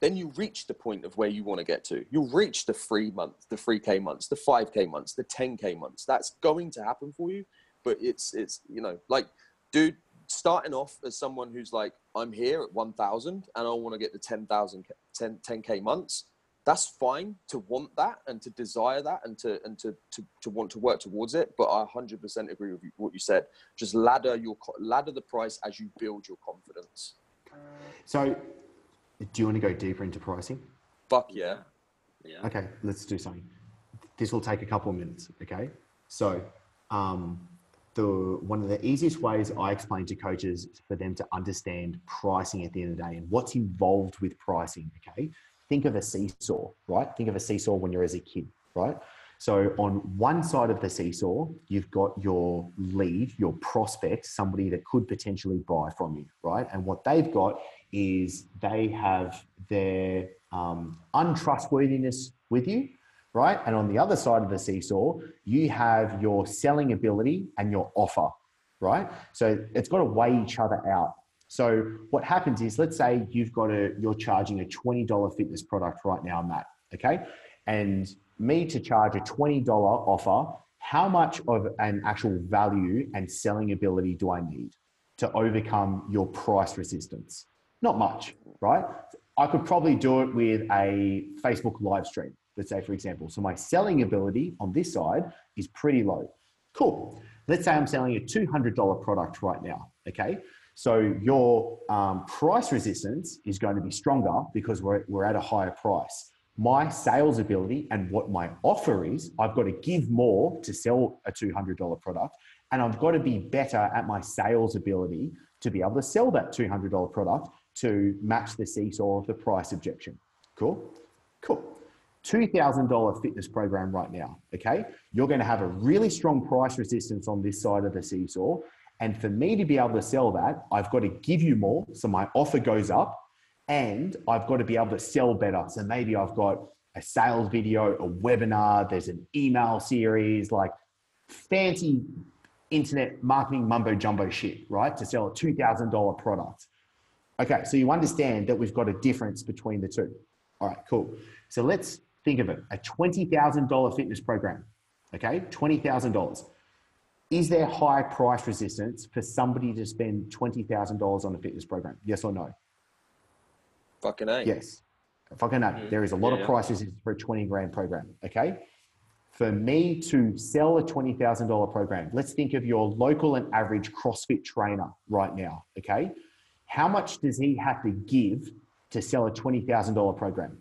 then you reach the point of where you want to get to. You'll reach the free month, the 3K months, the 5K months, the 10K months. That's going to happen for you but it's it's you know like dude starting off as someone who's like i'm here at 1000 and i want to get the 10000 10, 10k months that's fine to want that and to desire that and to and to, to to want to work towards it but i 100% agree with what you said. Just ladder your ladder the price as you build your confidence. So do you want to go deeper into pricing? Fuck yeah. Yeah. Okay let's do something. This will take a couple of minutes okay? So um, the one of the easiest ways I explain to coaches for them to understand pricing at the end of the day and what's involved with pricing. Okay, think of a seesaw, right? Think of a seesaw when you're as a kid, right? So on one side of the seesaw, you've got your lead, your prospect, somebody that could potentially buy from you, right? And what they've got is they have their um, untrustworthiness with you right? And on the other side of the seesaw, you have your selling ability and your offer, right? So it's got to weigh each other out. So what happens is, let's say you've got a, you're charging a $20 fitness product right now, Matt, okay? And me to charge a $20 offer, how much of an actual value and selling ability do I need to overcome your price resistance? Not much, right? I could probably do it with a Facebook live stream let's say, for example. So my selling ability on this side is pretty low. Cool. Let's say I'm selling a $200 product right now. Okay. So your um, price resistance is going to be stronger because we're, we're at a higher price. My sales ability and what my offer is, I've got to give more to sell a $200 product. And I've got to be better at my sales ability to be able to sell that $200 product to match the seesaw of the price objection. Cool? Cool. $2,000 fitness program right now, okay? You're going to have a really strong price resistance on this side of the seesaw. And for me to be able to sell that, I've got to give you more. So my offer goes up and I've got to be able to sell better. So maybe I've got a sales video, a webinar, there's an email series, like fancy internet marketing mumbo jumbo shit, right? To sell a $2,000 product. Okay, so you understand that we've got a difference between the two. All right, cool. So let's think of it a $20,000 fitness program, okay? $20,000. Is there high price resistance for somebody to spend $20,000 on a fitness program? Yes or no? Fucking A. Yes. Fucking A. Mm-hmm. There is a lot yeah, of price resistance for a 20 grand program, okay? For me to sell a $20,000 program, let's think of your local and average CrossFit trainer right now, okay? How much does he have to give to sell a $20,000 program?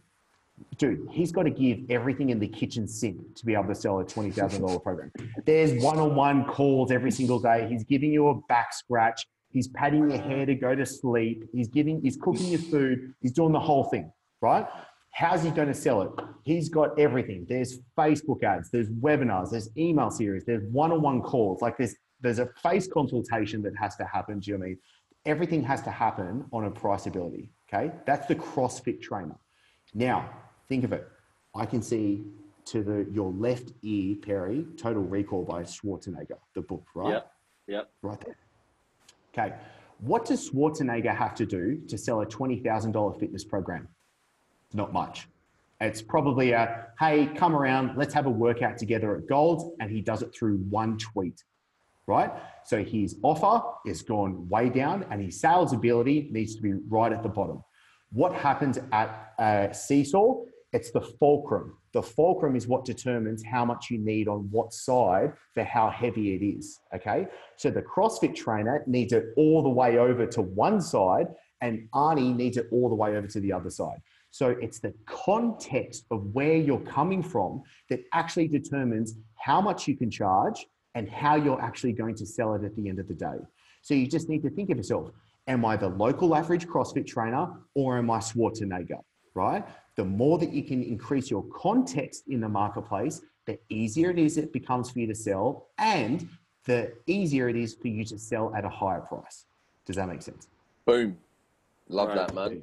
Dude, he's got to give everything in the kitchen sink to be able to sell a $20,000 program. There's one on one calls every single day. He's giving you a back scratch. He's patting your hair to go to sleep. He's giving, he's cooking your food. He's doing the whole thing, right? How's he going to sell it? He's got everything. There's Facebook ads, there's webinars, there's email series, there's one on one calls. Like there's there's a face consultation that has to happen. Do you know what I mean? Everything has to happen on a priceability. Okay, that's the CrossFit trainer. Now, think of it. I can see to the your left ear, Perry, Total Recall by Schwarzenegger, the book, right? Yep. Yep. Right there. Okay. What does Schwarzenegger have to do to sell a $20,000 fitness program? Not much. It's probably a, hey, come around, let's have a workout together at Gold. And he does it through one tweet, right? So his offer is gone way down and his sales ability needs to be right at the bottom. What happens at uh, Seesaw? It's the fulcrum. The fulcrum is what determines how much you need on what side for how heavy it is. Okay. So the CrossFit trainer needs it all the way over to one side, and Arnie needs it all the way over to the other side. So it's the context of where you're coming from that actually determines how much you can charge and how you're actually going to sell it at the end of the day. So you just need to think of yourself am I the local average CrossFit trainer or am I Schwarzenegger? Right? The more that you can increase your context in the marketplace, the easier it is it becomes for you to sell and the easier it is for you to sell at a higher price. Does that make sense? Boom. Love right. that, man.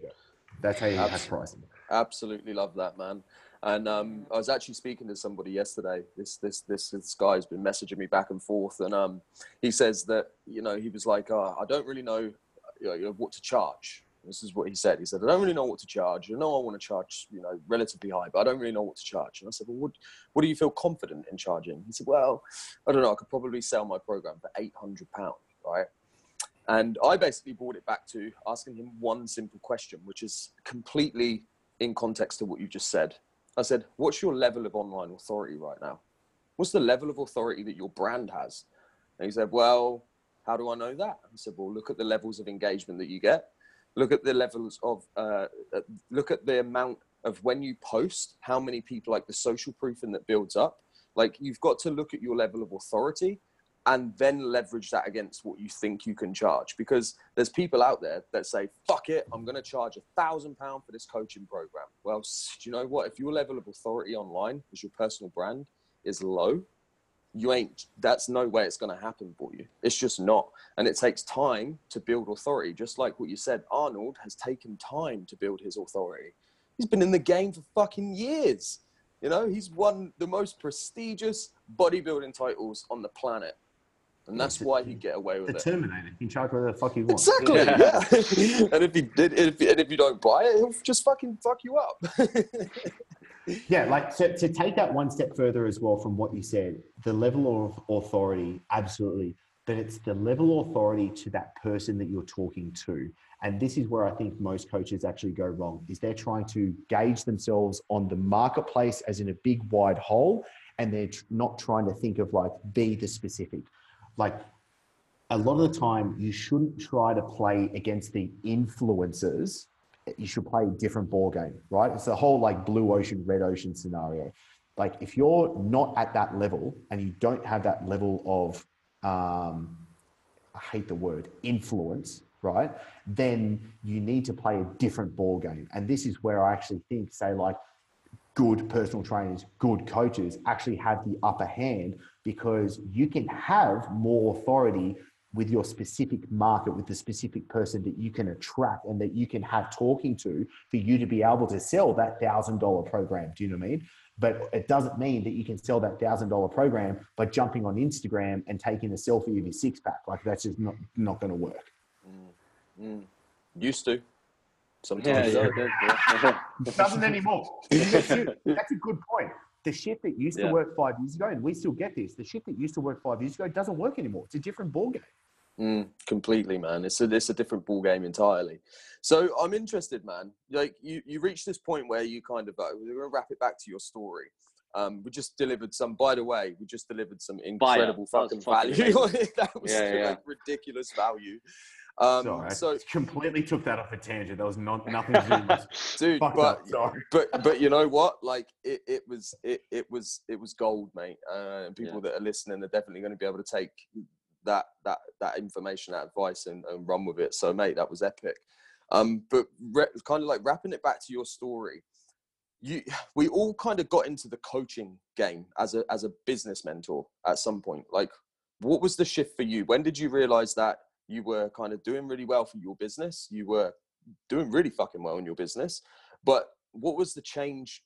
That's how you Absol- have pricing. Absolutely love that, man. And um, I was actually speaking to somebody yesterday. This this this this guy's been messaging me back and forth, and um, he says that you know he was like, oh, I don't really know, you know what to charge this is what he said. He said, I don't really know what to charge. I know I want to charge, you know, relatively high, but I don't really know what to charge. And I said, well, what, what do you feel confident in charging? He said, well, I don't know. I could probably sell my program for 800 pounds, right? And I basically brought it back to asking him one simple question, which is completely in context to what you just said. I said, what's your level of online authority right now? What's the level of authority that your brand has? And he said, well, how do I know that? I said, well, look at the levels of engagement that you get look at the levels of uh, look at the amount of when you post how many people like the social proofing that builds up. Like you've got to look at your level of authority and then leverage that against what you think you can charge. Because there's people out there that say fuck it i'm going to charge a thousand pound for this coaching program. Well do you know what? If your level of authority online as your personal brand is low you ain't that's no way it's going to happen for you it's just not and it takes time to build authority just like what you said arnold has taken time to build his authority he's been in the game for fucking years you know he's won the most prestigious bodybuilding titles on the planet and that's why he get away with the it. Terminator. He can charge whatever the fuck he wants. Exactly. Yeah. yeah. and if he did, if, and if you don't buy it, he'll just fucking fuck you up. yeah, like so to take that one step further as well from what you said, the level of authority, absolutely, but it's the level of authority to that person that you're talking to. And this is where I think most coaches actually go wrong is they're trying to gauge themselves on the marketplace as in a big wide hole and they're not trying to think of like be the specific. Like a lot of the time you shouldn't try to play against the influencers you should play a different ball game, right? It's a whole like blue ocean, red ocean scenario. Like if you're not at that level and you don't have that level of, um, I hate the word influence, right? Then you need to play a different ball game. And this is where I actually think, say, like good personal trainers, good coaches actually have the upper hand because you can have more authority with your specific market, with the specific person that you can attract and that you can have talking to for you to be able to sell that thousand dollar program. Do you know what I mean? But it doesn't mean that you can sell that thousand dollar program by jumping on Instagram and taking a selfie of your six pack. Like that's just not not going to work. Mm, mm. Used to. Sometimes yeah, yeah. it doesn't anymore. That's, that's a good point the shit that used yeah. to work five years ago, and we still get this, the shit that used to work five years ago doesn't work anymore. It's a different ball game. Mm, completely, man. It's a it's a different ball game entirely. So I'm interested, man. Like you, you reached this point where you kind of uh, we're gonna wrap it back to your story. Um, we just delivered some. By the way, we just delivered some incredible fucking value. that was yeah, yeah. Like ridiculous value. Um, sorry, so I completely took that off a tangent. That was not nothing to do with dude. But but but you know what? Like it, it was it, it was it was gold, mate. Uh, and people yeah. that are listening are definitely going to be able to take that that that information, that advice, and, and run with it. So, mate, that was epic. Um, but re- kind of like wrapping it back to your story, you we all kind of got into the coaching game as a as a business mentor at some point. Like what was the shift for you? When did you realize that you were kind of doing really well for your business? You were doing really fucking well in your business, but what was the change?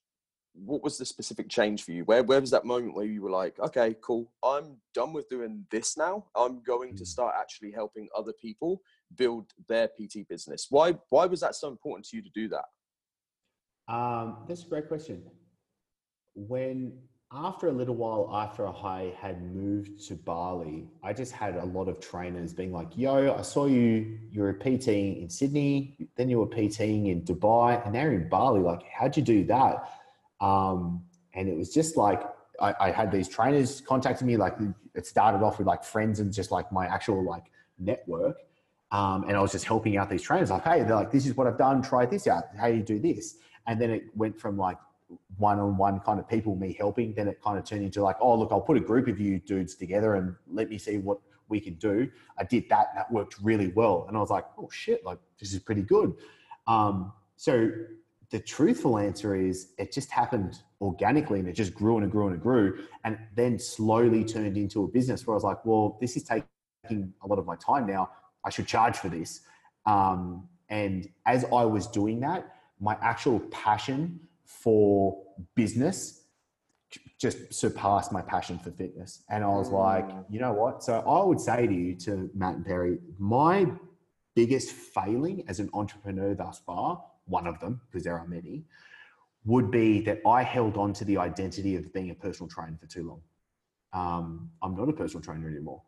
What was the specific change for you? Where where was that moment where you were like, okay, cool, I'm done with doing this now. I'm going to Mm. start actually helping other people build their PT business. Why why was that so important to you to do that? Um, that's a great question. When after a little while after I had moved to Bali, I just had a lot of trainers being like, "Yo, I saw you. You're a PT in Sydney, then you were PTing in Dubai, and now you're in Bali. Like, how'd you do that?" Um, and it was just like I, I had these trainers contacting me. Like, it started off with like friends and just like my actual like network. Um, and I was just helping out these trainers, like, hey, they're like, this is what I've done. Try this out. How do you do this? And then it went from like one-on-one kind of people, me helping. Then it kind of turned into like, oh, look, I'll put a group of you dudes together and let me see what we can do. I did that. And that worked really well. And I was like, oh shit, like this is pretty good. Um, so the truthful answer is it just happened organically and it just grew and it grew and it grew and then slowly turned into a business where I was like, well, this is taking a lot of my time now. I should charge for this. Um, and as I was doing that, my actual passion for business just surpassed my passion for fitness. And I was like, you know what? So I would say to you, to Matt and Perry, my biggest failing as an entrepreneur thus far, one of them, because there are many, would be that I held on to the identity of being a personal trainer for too long. Um, I'm not a personal trainer anymore.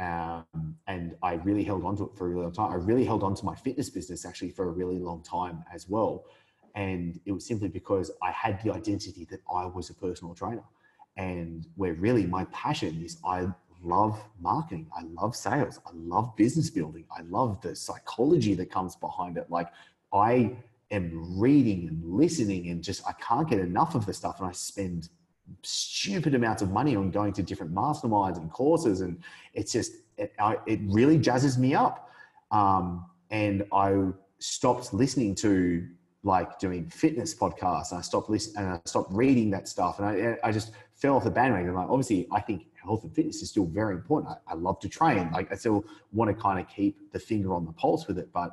Um, and I really held on to it for a really long time. I really held on to my fitness business actually for a really long time as well. And it was simply because I had the identity that I was a personal trainer. And where really my passion is, I love marketing, I love sales, I love business building, I love the psychology that comes behind it. Like, I am reading and listening, and just I can't get enough of the stuff. And I spend stupid amounts of money on going to different masterminds and courses. And it's just it, I, it really jazzes me up. Um, and i stopped listening to like doing fitness podcasts. And i stopped listening and i stopped reading that stuff. And i, I just fell off the bandwagon. Like obviously i think health and fitness is still very important. I, I love to train. Like i still want to kind of keep the finger on the pulse with it. But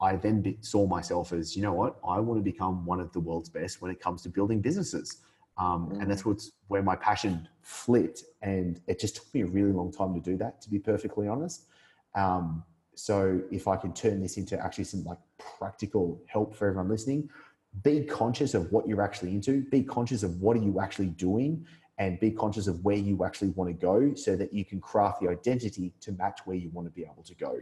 I then be, saw myself as, you know what, I want to become one of the world's best when it comes to building businesses. Um, and that's what's where my passion flipped. And it just took me a really long time to do that, to be perfectly honest. Um, so if I can turn this into actually some like practical help for everyone listening, be conscious of what you're actually into, be conscious of what are you actually doing, and be conscious of where you actually want to go so that you can craft the identity to match where you want to be able to go.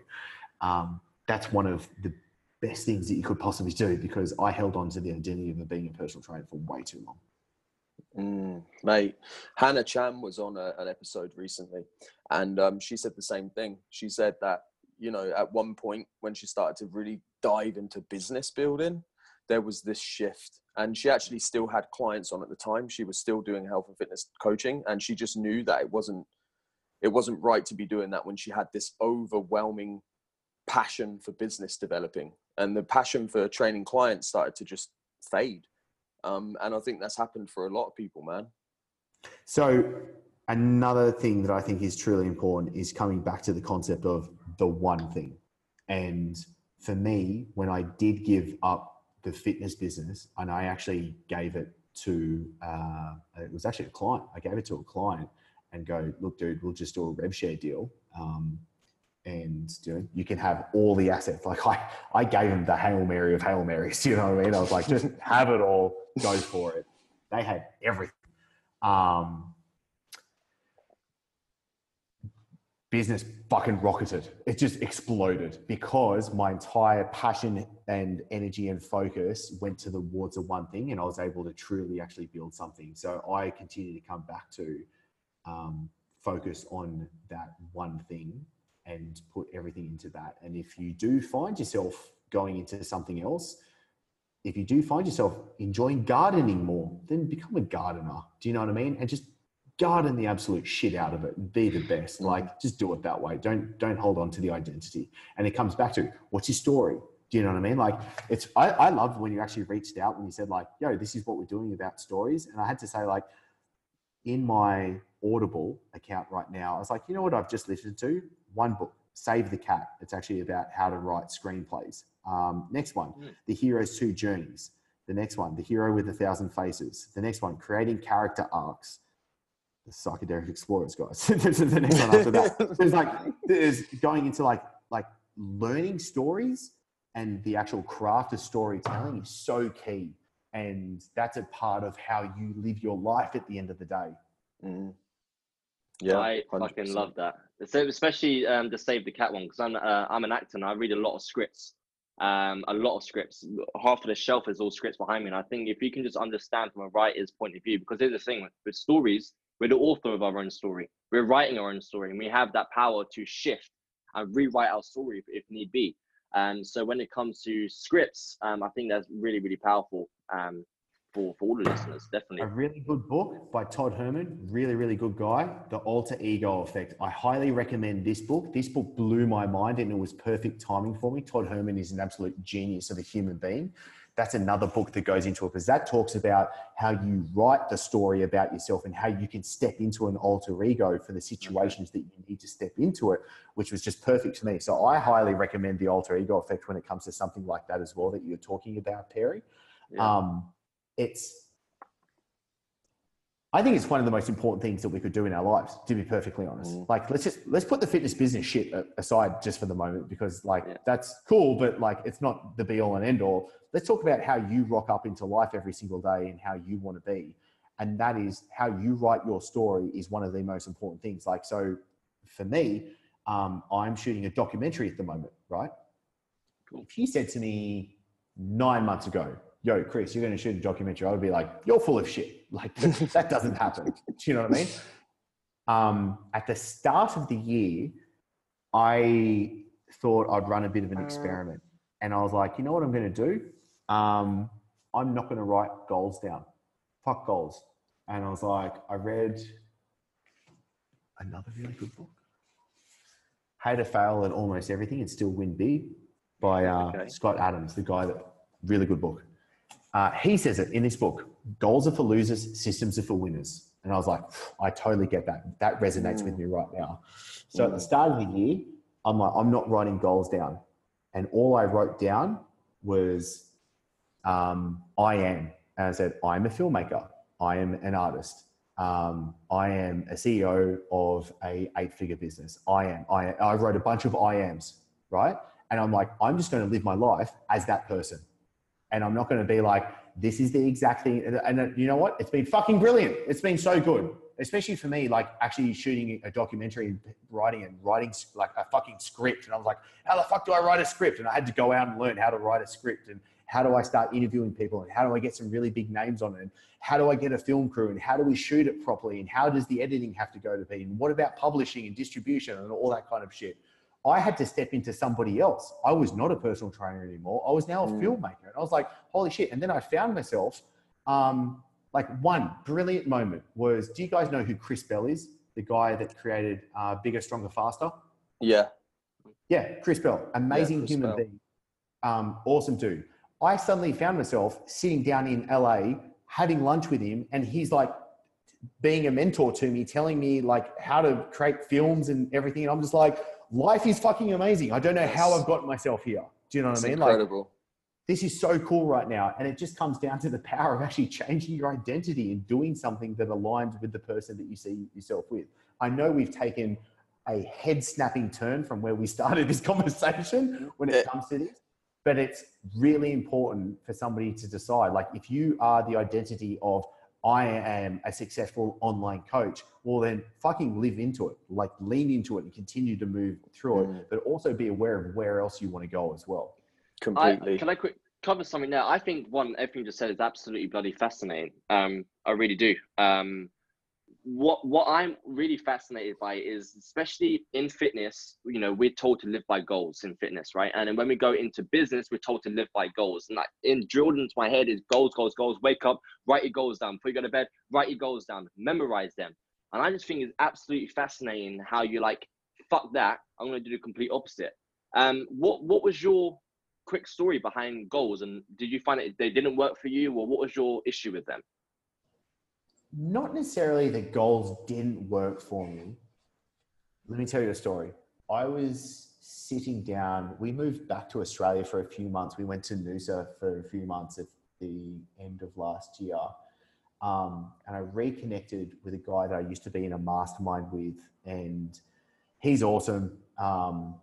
Um, that's one of the best things that you could possibly do because I held on to the identity of being a personal trainer for way too long. Mm, mate, Hannah Chan was on a, an episode recently, and um, she said the same thing. She said that you know at one point when she started to really dive into business building, there was this shift, and she actually still had clients on at the time. She was still doing health and fitness coaching, and she just knew that it wasn't it wasn't right to be doing that when she had this overwhelming passion for business developing, and the passion for training clients started to just fade. Um, and I think that's happened for a lot of people, man. So, another thing that I think is truly important is coming back to the concept of the one thing. And for me, when I did give up the fitness business, and I actually gave it to, uh, it was actually a client, I gave it to a client and go, look, dude, we'll just do a rev share deal. Um, and you, know, you can have all the assets. Like I, I gave them the Hail Mary of Hail Marys. You know what I mean? I was like, just have it all, go for it. They had everything. Um, business fucking rocketed. It just exploded because my entire passion and energy and focus went to the towards the one thing, and I was able to truly actually build something. So I continue to come back to um, focus on that one thing and put everything into that. And if you do find yourself going into something else, if you do find yourself enjoying gardening more, then become a gardener. Do you know what I mean? And just garden the absolute shit out of it and be the best. Mm. Like just do it that way. Don't don't hold on to the identity. And it comes back to what's your story? Do you know what I mean? Like it's I, I loved when you actually reached out when you said like, yo, this is what we're doing about stories. And I had to say, like, in my Audible account right now. I was like, you know what? I've just listened to one book, Save the Cat. It's actually about how to write screenplays. Um, next one, Mm. The Hero's Two Journeys. The next one, The Hero with a Thousand Faces. The next one, Creating Character Arcs. The Psychedelic Explorer's Guide. this is the next one after that. There's like, there's going into like, like learning stories and the actual craft of storytelling is so key. And that's a part of how you live your life at the end of the day. Mm. Yeah, I fucking 100%. love that. So especially um, the Save the Cat one because I'm uh, I'm an actor and I read a lot of scripts, um, a lot of scripts. Half of the shelf is all scripts behind me, and I think if you can just understand from a writer's point of view, because there's the thing with, with stories, we're the author of our own story. We're writing our own story, and we have that power to shift and rewrite our story if, if need be. And so when it comes to scripts, um, I think that's really really powerful um, for for all the listeners, definitely. A really good book by Todd Herman, really, really good guy. The Alter Ego Effect. I highly recommend this book. This book blew my mind and it was perfect timing for me. Todd Herman is an absolute genius of a human being. That's another book that goes into it because that talks about how you write the story about yourself and how you can step into an alter ego for the situations that you need to step into it, which was just perfect for me. So I highly recommend the alter ego effect when it comes to something like that as well that you're talking about, Perry. Yeah. Um, it's I think it's one of the most important things that we could do in our lives, to be perfectly honest. Mm. Like, let's just let's put the fitness business shit aside just for the moment because, like, Yeah. that's cool, but like, it's not the be all and end all. Let's talk about how you rock up into life every single day and how you want to be, and that is how you write your story is one of the most important things. Like, so for me, um, I'm shooting a documentary at the moment, right? Cool. If you said to me nine months ago, yo, Chris, you're going to shoot a documentary, I would be like, you're full of shit. Like, that doesn't happen. Do you know what I mean? Um, at the start of the year, I thought I'd run a bit of an experiment. And I was like, you know what I'm going to do? Um, I'm not going to write goals down. Fuck goals. And I was like, I read another really good book. How to Fail at Almost Everything and Still Win Big by uh, Okay. Scott Adams, the guy that, really good book. Uh, he says it in this book goals are for losers, systems are for winners. And I was like, I totally get that. That resonates with me right now. So at the start of the year, I'm like, I'm not writing goals down. And all I wrote down was, um, I am. And I said, I'm a filmmaker. I am an artist. Um, I am a CEO of a eight figure business. I am. I, I wrote a bunch of I ams, right? And I'm like, I'm just going to live my life as that person. And I'm not going to be like, this is the exact thing. And, you know what? It's been fucking brilliant. It's been so good, especially for me, like actually shooting a documentary and writing and writing like a fucking script. And I was like, how the fuck do I write a script? And I had to go out and learn how to write a script and how do I start interviewing people and how do I get some really big names on it? And how do I get a film crew and how do we shoot it properly? And how does the editing have to go to be? And what about publishing and distribution and all that kind of shit? I had to step into somebody else. I was not a personal trainer anymore. I was now a Mm. filmmaker. And I was like, holy shit. And then I found myself, um, like one brilliant moment was, do you guys know who Chris Bell is? The guy that created uh, Bigger, Stronger, Faster? Yeah. Yeah, Chris Bell, amazing Chris human Bell. being, um, awesome dude. I suddenly found myself sitting down in LA having lunch with him, and he's like being a mentor to me, telling me like how to create films and everything. And I'm just like, life is fucking amazing. I don't know how I've got myself here. Do you know what It's I mean? Like incredible. this is so cool right now, and it just comes down to the power of actually changing your identity and doing something that aligns with the person that you see yourself with. I know we've taken a head snapping turn from where we started this conversation when it comes to this. But it's really important for somebody to decide. Like, if you are the identity of, I am a successful online coach, well, then fucking live into it. Like, lean into it and continue to move through it, Mm. but also be aware of where else you want to go as well. I, Completely. can I quick cover something there? I think one everything you just said is absolutely bloody fascinating. Um, I really do. Um, what what I'm really fascinated by is especially in fitness, you know, we're told to live by goals in fitness, right? And when we go into business, we're told to live by goals. And like in drilled into my head is goals, goals, goals. Wake up, write your goals down. Before you go to bed, write your goals down. Memorize them. And I just think it's absolutely fascinating how you like, fuck that. I'm gonna do the complete opposite. Um, what what was your quick story behind goals and did you find it they didn't work for you or what was your issue with them not necessarily the goals didn't work for me. Let me tell you a story. I was sitting down. We moved back to Australia for a few months. We went to Noosa for a few months at the end of last year. Um, and I reconnected with a guy that I used to be in a mastermind with, and he's awesome. Um,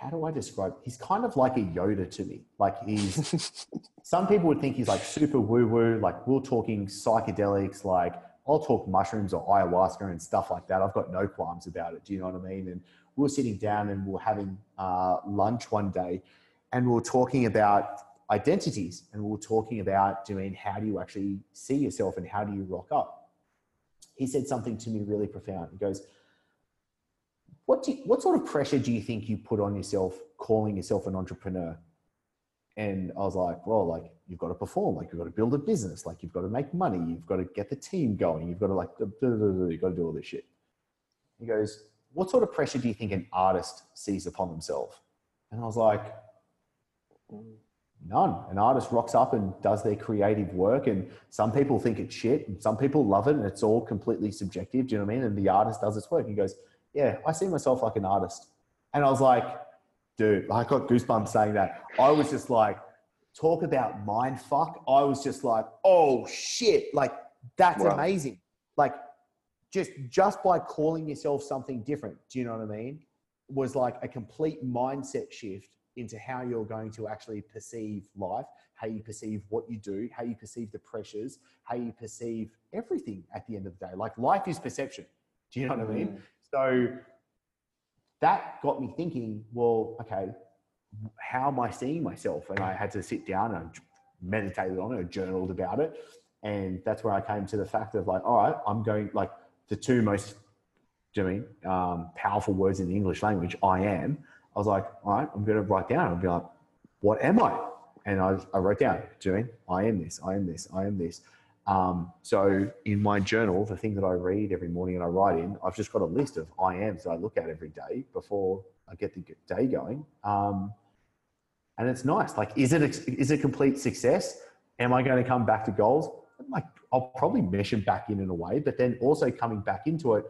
how do I describe? He's kind of like a Yoda to me. Like he's. some people would think he's like super woo woo. Like we're talking psychedelics. Like I'll talk mushrooms or ayahuasca and stuff like that. I've got no qualms about it. Do you know what I mean? And we were sitting down and we are having uh, lunch one day, and we were talking about identities and we were talking about doing how do you actually see yourself and how do you rock up he said something to me really profound he goes what do you, what sort of pressure do you think you put on yourself calling yourself an entrepreneur and i was like well like you've got to perform like you've got to build a business like you've got to make money you've got to get the team going you've got to like you've got to do all this shit he goes what sort of pressure do you think an artist sees upon themselves and i was like None. An artist rocks up and does their creative work, and some people think it's shit, and some people love it, and it's all completely subjective. Do you know what I mean? And the artist does its work. He goes, "Yeah, I see myself like an artist," and I was like, "Dude, I got goosebumps saying that." I was just like, "Talk about mind fuck." I was just like, "Oh shit!" Like that's wow. amazing. Like just just by calling yourself something different. Do you know what I mean? Was like a complete mindset shift into how you're going to actually perceive life, how you perceive what you do, how you perceive the pressures, how you perceive everything at the end of the day. Like life is perception. Do you know what I mean? Mm. So that got me thinking, well, okay, how am I seeing myself? And I had to sit down and meditated on it, journaled about it. And that's where I came to the fact of like, all right, I'm going like the two most, do you mean, um, powerful words in the English language, I am. I was like, all right, I'm going to write down. I'll be like, what am I? And I, I wrote down, doing, I am this, I am this, I am this. Um, so in my journal, the thing that I read every morning and I write in, I've just got a list of I ams that I look at every day before I get the day going. Um, and it's nice. Like, is it a, is it complete success? Am I going to come back to goals? Like, I'll probably mesh them back in in a way, but then also coming back into it.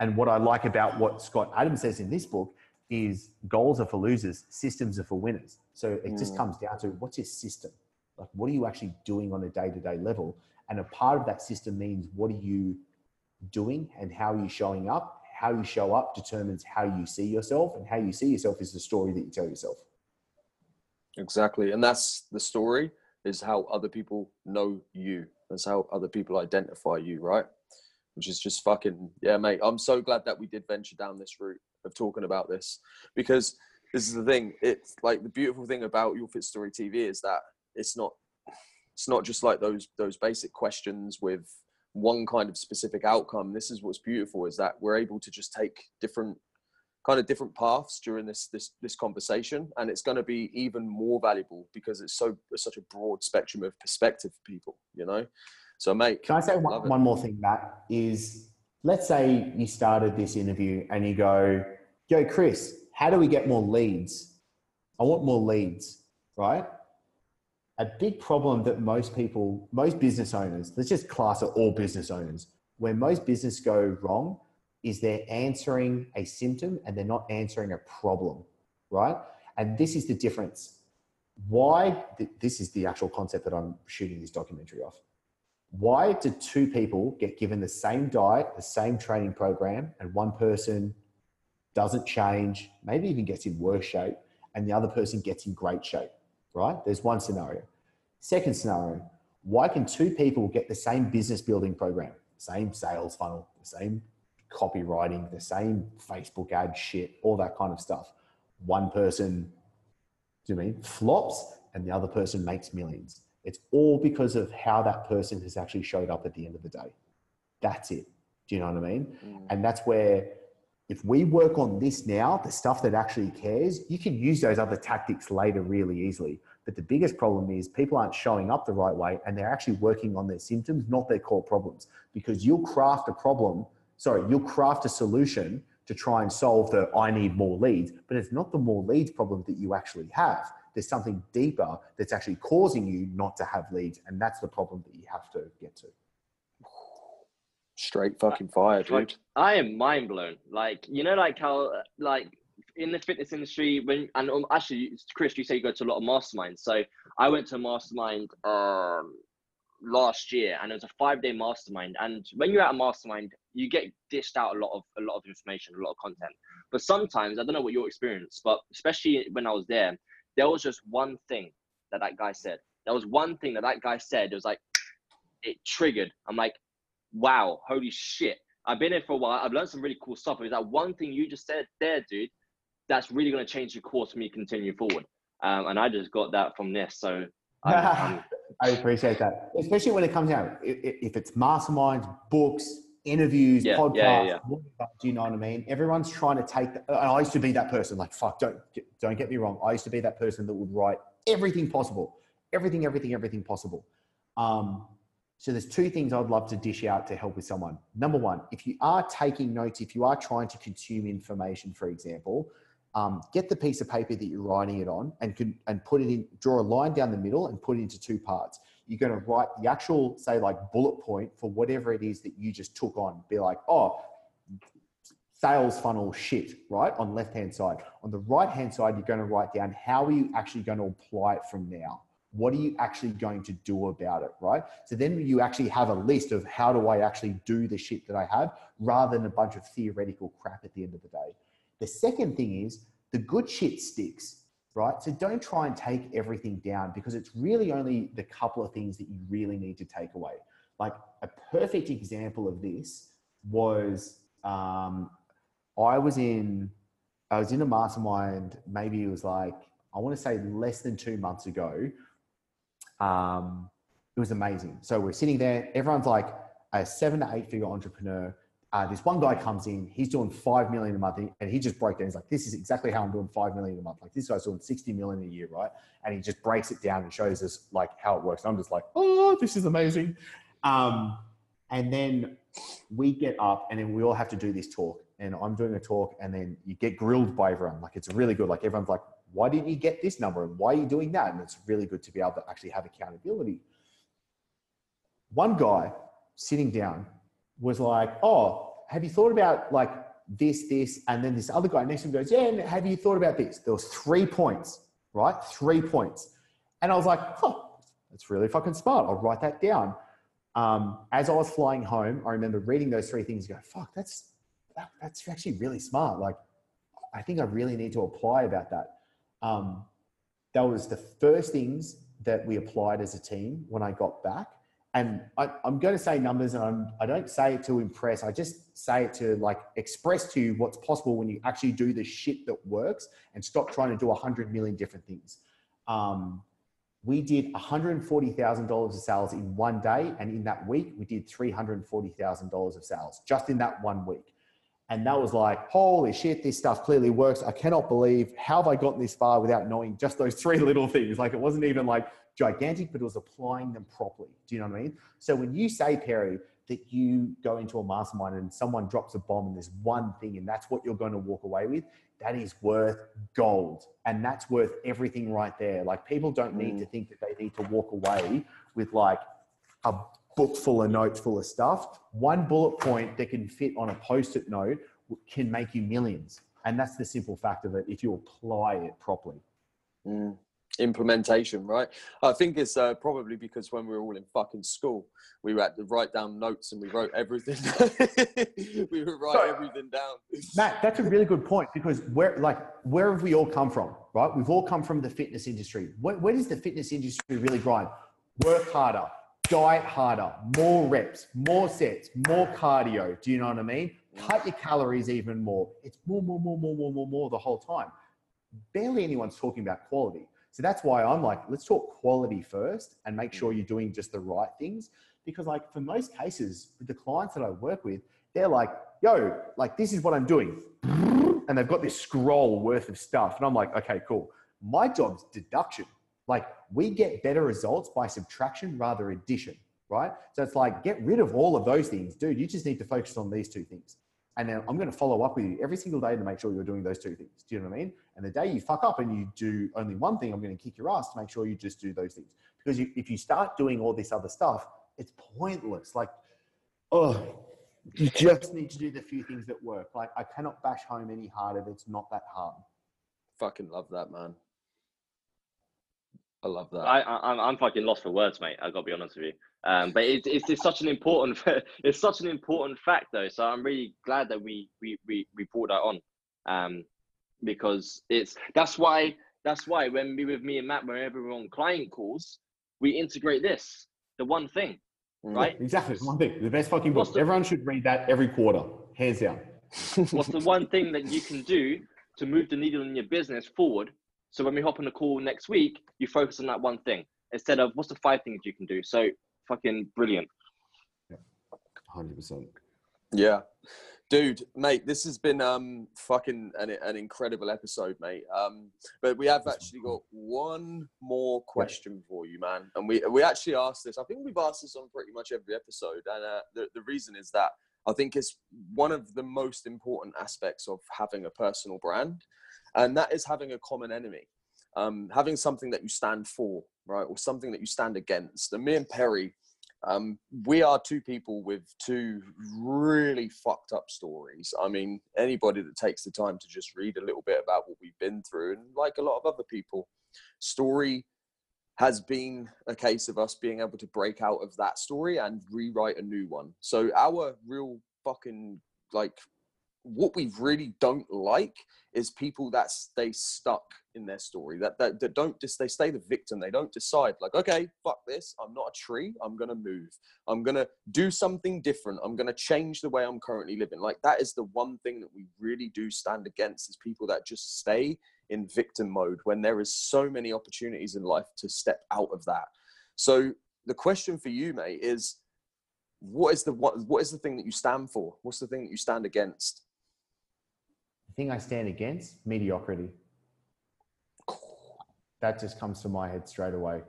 And what I like about what Scott Adams says in this book is goals are for losers, systems are for winners. So it mm. just comes down to what's your system? Like, what are you actually doing on a day to day level? And a part of that system means what are you doing and how are you showing up? How you show up determines how you see yourself, and how you see yourself is the story that you tell yourself. Exactly. And that's the story is how other people know you. That's how other people identify you, right? Which is just fucking, yeah, mate. I'm so glad that we did venture down this route of talking about this because this is the thing. It's like the beautiful thing about Your Fit Story TV is that it's not it's not just like those those basic questions with one kind of specific outcome. This is what's beautiful is that we're able to just take different kind of different paths during this this this conversation and it's going to be even more valuable because it's so it's such a broad spectrum of perspective for people you know so mate can i say one, one more thing matt is let's say you started this interview and you go, Yo, Chris, how do we get more leads? I want more leads, right? A big problem that most people, most business owners, let's just class it all business owners, where most business go wrong is they're answering a symptom and they're not answering a problem, right? And this is the difference. Why? This is the actual concept that I'm shooting this documentary off why do two people get given the same diet, the same training program, and one person doesn't change, maybe even gets in worse shape, and the other person gets in great shape, right? There's one scenario. Second scenario, why can two people get the same business building program, same sales funnel, the same copywriting, the same Facebook ad shit, all that kind of stuff? One person, do you mean flops, and the other person makes millions it's all because of how that person has actually showed up at the end of the day. That's it. Do you know what I mean? Mm. And that's where if we work on this now, the stuff that actually cares, you can use those other tactics later really easily. But the biggest problem is people aren't showing up the right way and they're actually working on their symptoms, not their core problems. Because you'll craft a problem, sorry, you'll craft a solution to try and solve the I need more leads, but it's not the more leads problem that you actually have there's something deeper that's actually causing you not to have leads. And that's the problem that you have to get to. Straight fucking fire, dude. I am mind blown. Like you know, like how like in the fitness industry when and um, actually, Chris, you say you go to a lot of masterminds. So I went to a mastermind um last year, and it was a five day mastermind. And when you're at a mastermind, you get dished out a lot of a lot of information, a lot of content. But sometimes I don't know what your experience, but especially when I was there, there was just one thing that that guy said. There was one thing that that guy said. It was like it triggered. I'm like, wow, holy shit. I've been here for a while. I've learned some really cool stuff. Is that one thing you just said there, dude? That's really going to change the course for me continuing forward. Um, and I just got that from this. So I'm, I'm, appreciate that, especially when it comes out. If it's masterminds, books, interviews, Yeah, podcasts, yeah, yeah. do you know what I mean? Everyone's trying to take. The, I used to be that person. Like, fuck, don't get- don't get me wrong. I used to be that person that would write everything possible, everything, everything, everything possible. Um, so there's two things I'd love to dish out to help with someone. Number one, if you are taking notes, if you are trying to consume information, for example, um, get the piece of paper that you're writing it on and can and put it in. Draw a line down the middle and put it into two parts. You're going to write the actual, say, like bullet point for whatever it is that you just took on. Be like, oh, sales funnel shit, right? On left hand side. On the right hand side, you're going to write down how are you actually going to apply it from now. What are you actually going to do about it, right? So then you actually have a list of how do I actually do the shit that I have rather than a bunch of theoretical crap at the end of the day. The second thing is the good shit sticks, right? So don't try and take everything down because it's really only the couple of things that you really need to take away. Like a perfect example of this was um, I was in I was in a mastermind. Maybe it was like I want to say less than two months ago. Um, it was amazing. So we're sitting there. Everyone's like a seven to eight figure entrepreneur. Uh, this one guy comes in. He's doing five million a month, and he just broke down. He's like, "This is exactly how I'm doing five million a month. Like this guy's doing sixty million a year, right?" And he just breaks it down and shows us like how it works. And I'm just like, "Oh, this is amazing." Um, and then we get up, and then we all have to do this talk. And I'm doing a talk, and then you get grilled by everyone. Like it's really good. Like everyone's like, "Why didn't you get this number? And why are you doing that?" And it's really good to be able to actually have accountability. One guy sitting down was like, "Oh, have you thought about like this, this?" And then this other guy next to him goes, "Yeah, have you thought about this?" There was three points, right? Three points, and I was like, "Oh, that's really fucking smart. I'll write that down." Um, as I was flying home, I remember reading those three things. Go, fuck, that's that, that's actually really smart. Like, I think I really need to apply about that. Um, that was the first things that we applied as a team when I got back. And I, I'm going to say numbers, and I'm, I don't say it to impress. I just say it to like express to you what's possible when you actually do the shit that works and stop trying to do a hundred million different things. Um, we did $140,000 of sales in one day. And in that week, we did $340,000 of sales just in that one week. And that was like, holy shit, this stuff clearly works. I cannot believe how have I gotten this far without knowing just those three little things. Like it wasn't even like gigantic, but it was applying them properly. Do you know what I mean? So when you say, Perry, that you go into a mastermind and someone drops a bomb and there's one thing and that's what you're going to walk away with, that is worth gold. And that's worth everything right there. Like people don't need mm. to think that they need to walk away with like a book full of notes full of stuff. One bullet point that can fit on a post-it note can make you millions. And that's the simple fact of it if you apply it properly. Mm. Implementation, right? I think it's uh, probably because when we were all in fucking school, we had to write down notes and we wrote everything. we would write Sorry. everything down. Matt, that's a really good point because where, like, where have we all come from, right? We've all come from the fitness industry. Where, where does the fitness industry really grind? Work harder, diet harder, more reps, more sets, more cardio. Do you know what I mean? Cut your calories even more. It's more, more, more, more, more, more, more the whole time. Barely anyone's talking about quality. So that's why I'm like, let's talk quality first and make sure you're doing just the right things. Because, like, for most cases, the clients that I work with, they're like, yo, like, this is what I'm doing. And they've got this scroll worth of stuff. And I'm like, okay, cool. My job's deduction. Like, we get better results by subtraction rather addition, right? So it's like, get rid of all of those things. Dude, you just need to focus on these two things. And then I'm going to follow up with you every single day to make sure you're doing those two things. Do you know what I mean? And the day you fuck up and you do only one thing, I'm going to kick your ass to make sure you just do those things. Because you, if you start doing all this other stuff, it's pointless. Like, oh, You just need to do the few things that work. Like I cannot bash home any harder. It's not that hard. Fucking love that, man. I love that. I, I I'm I'm fucking lost for words, mate. I gotta be honest with you. Um, but it's, it's it's such an important it's such an important fact though. So I'm really glad that we we we, we brought that on, um, because it's that's why that's why when we with me and Matt whenever we're on client calls, we integrate this the one thing, Mm. right? Exactly. One thing. The best fucking book. The- Everyone should read that every quarter. Hands down. What's the one thing that you can do to move the needle in your business forward? So when we hop on the call next week, you focus on that one thing instead of what's the five things you can do. So fucking brilliant. Hundred percent. Yeah. Dude, mate, this has been um fucking an, an incredible episode, mate. Um, but we have actually got one more question for you, man. And we we actually asked this. I think we've asked this on pretty much every episode, and uh, the the reason is that I think it's one of the most important aspects of having a personal brand, and that is having a common enemy, um, having something that you stand for, right, or something that you stand against. And me and Perry, um, we are two people with two really fucked up stories. I mean, anybody that takes the time to just read a little bit about what we've been through, and like a lot of other people, story has been a case of us being able to break out of that story and rewrite a new one. So our real fucking like what we really don't like is people that stay stuck in their story that, that that don't just they stay the victim they don't decide like okay fuck this i'm not a tree i'm gonna move. I'm gonna do something different i'm gonna change the way i'm currently living. Like that is the one thing that we really do stand against is people that just stay in victim mode when there is so many opportunities in life to step out of that. So the question for you mate is what is the what, what is the thing that you stand for? What's the thing that you stand against thing I stand against mediocrity. That just comes to my head straight away.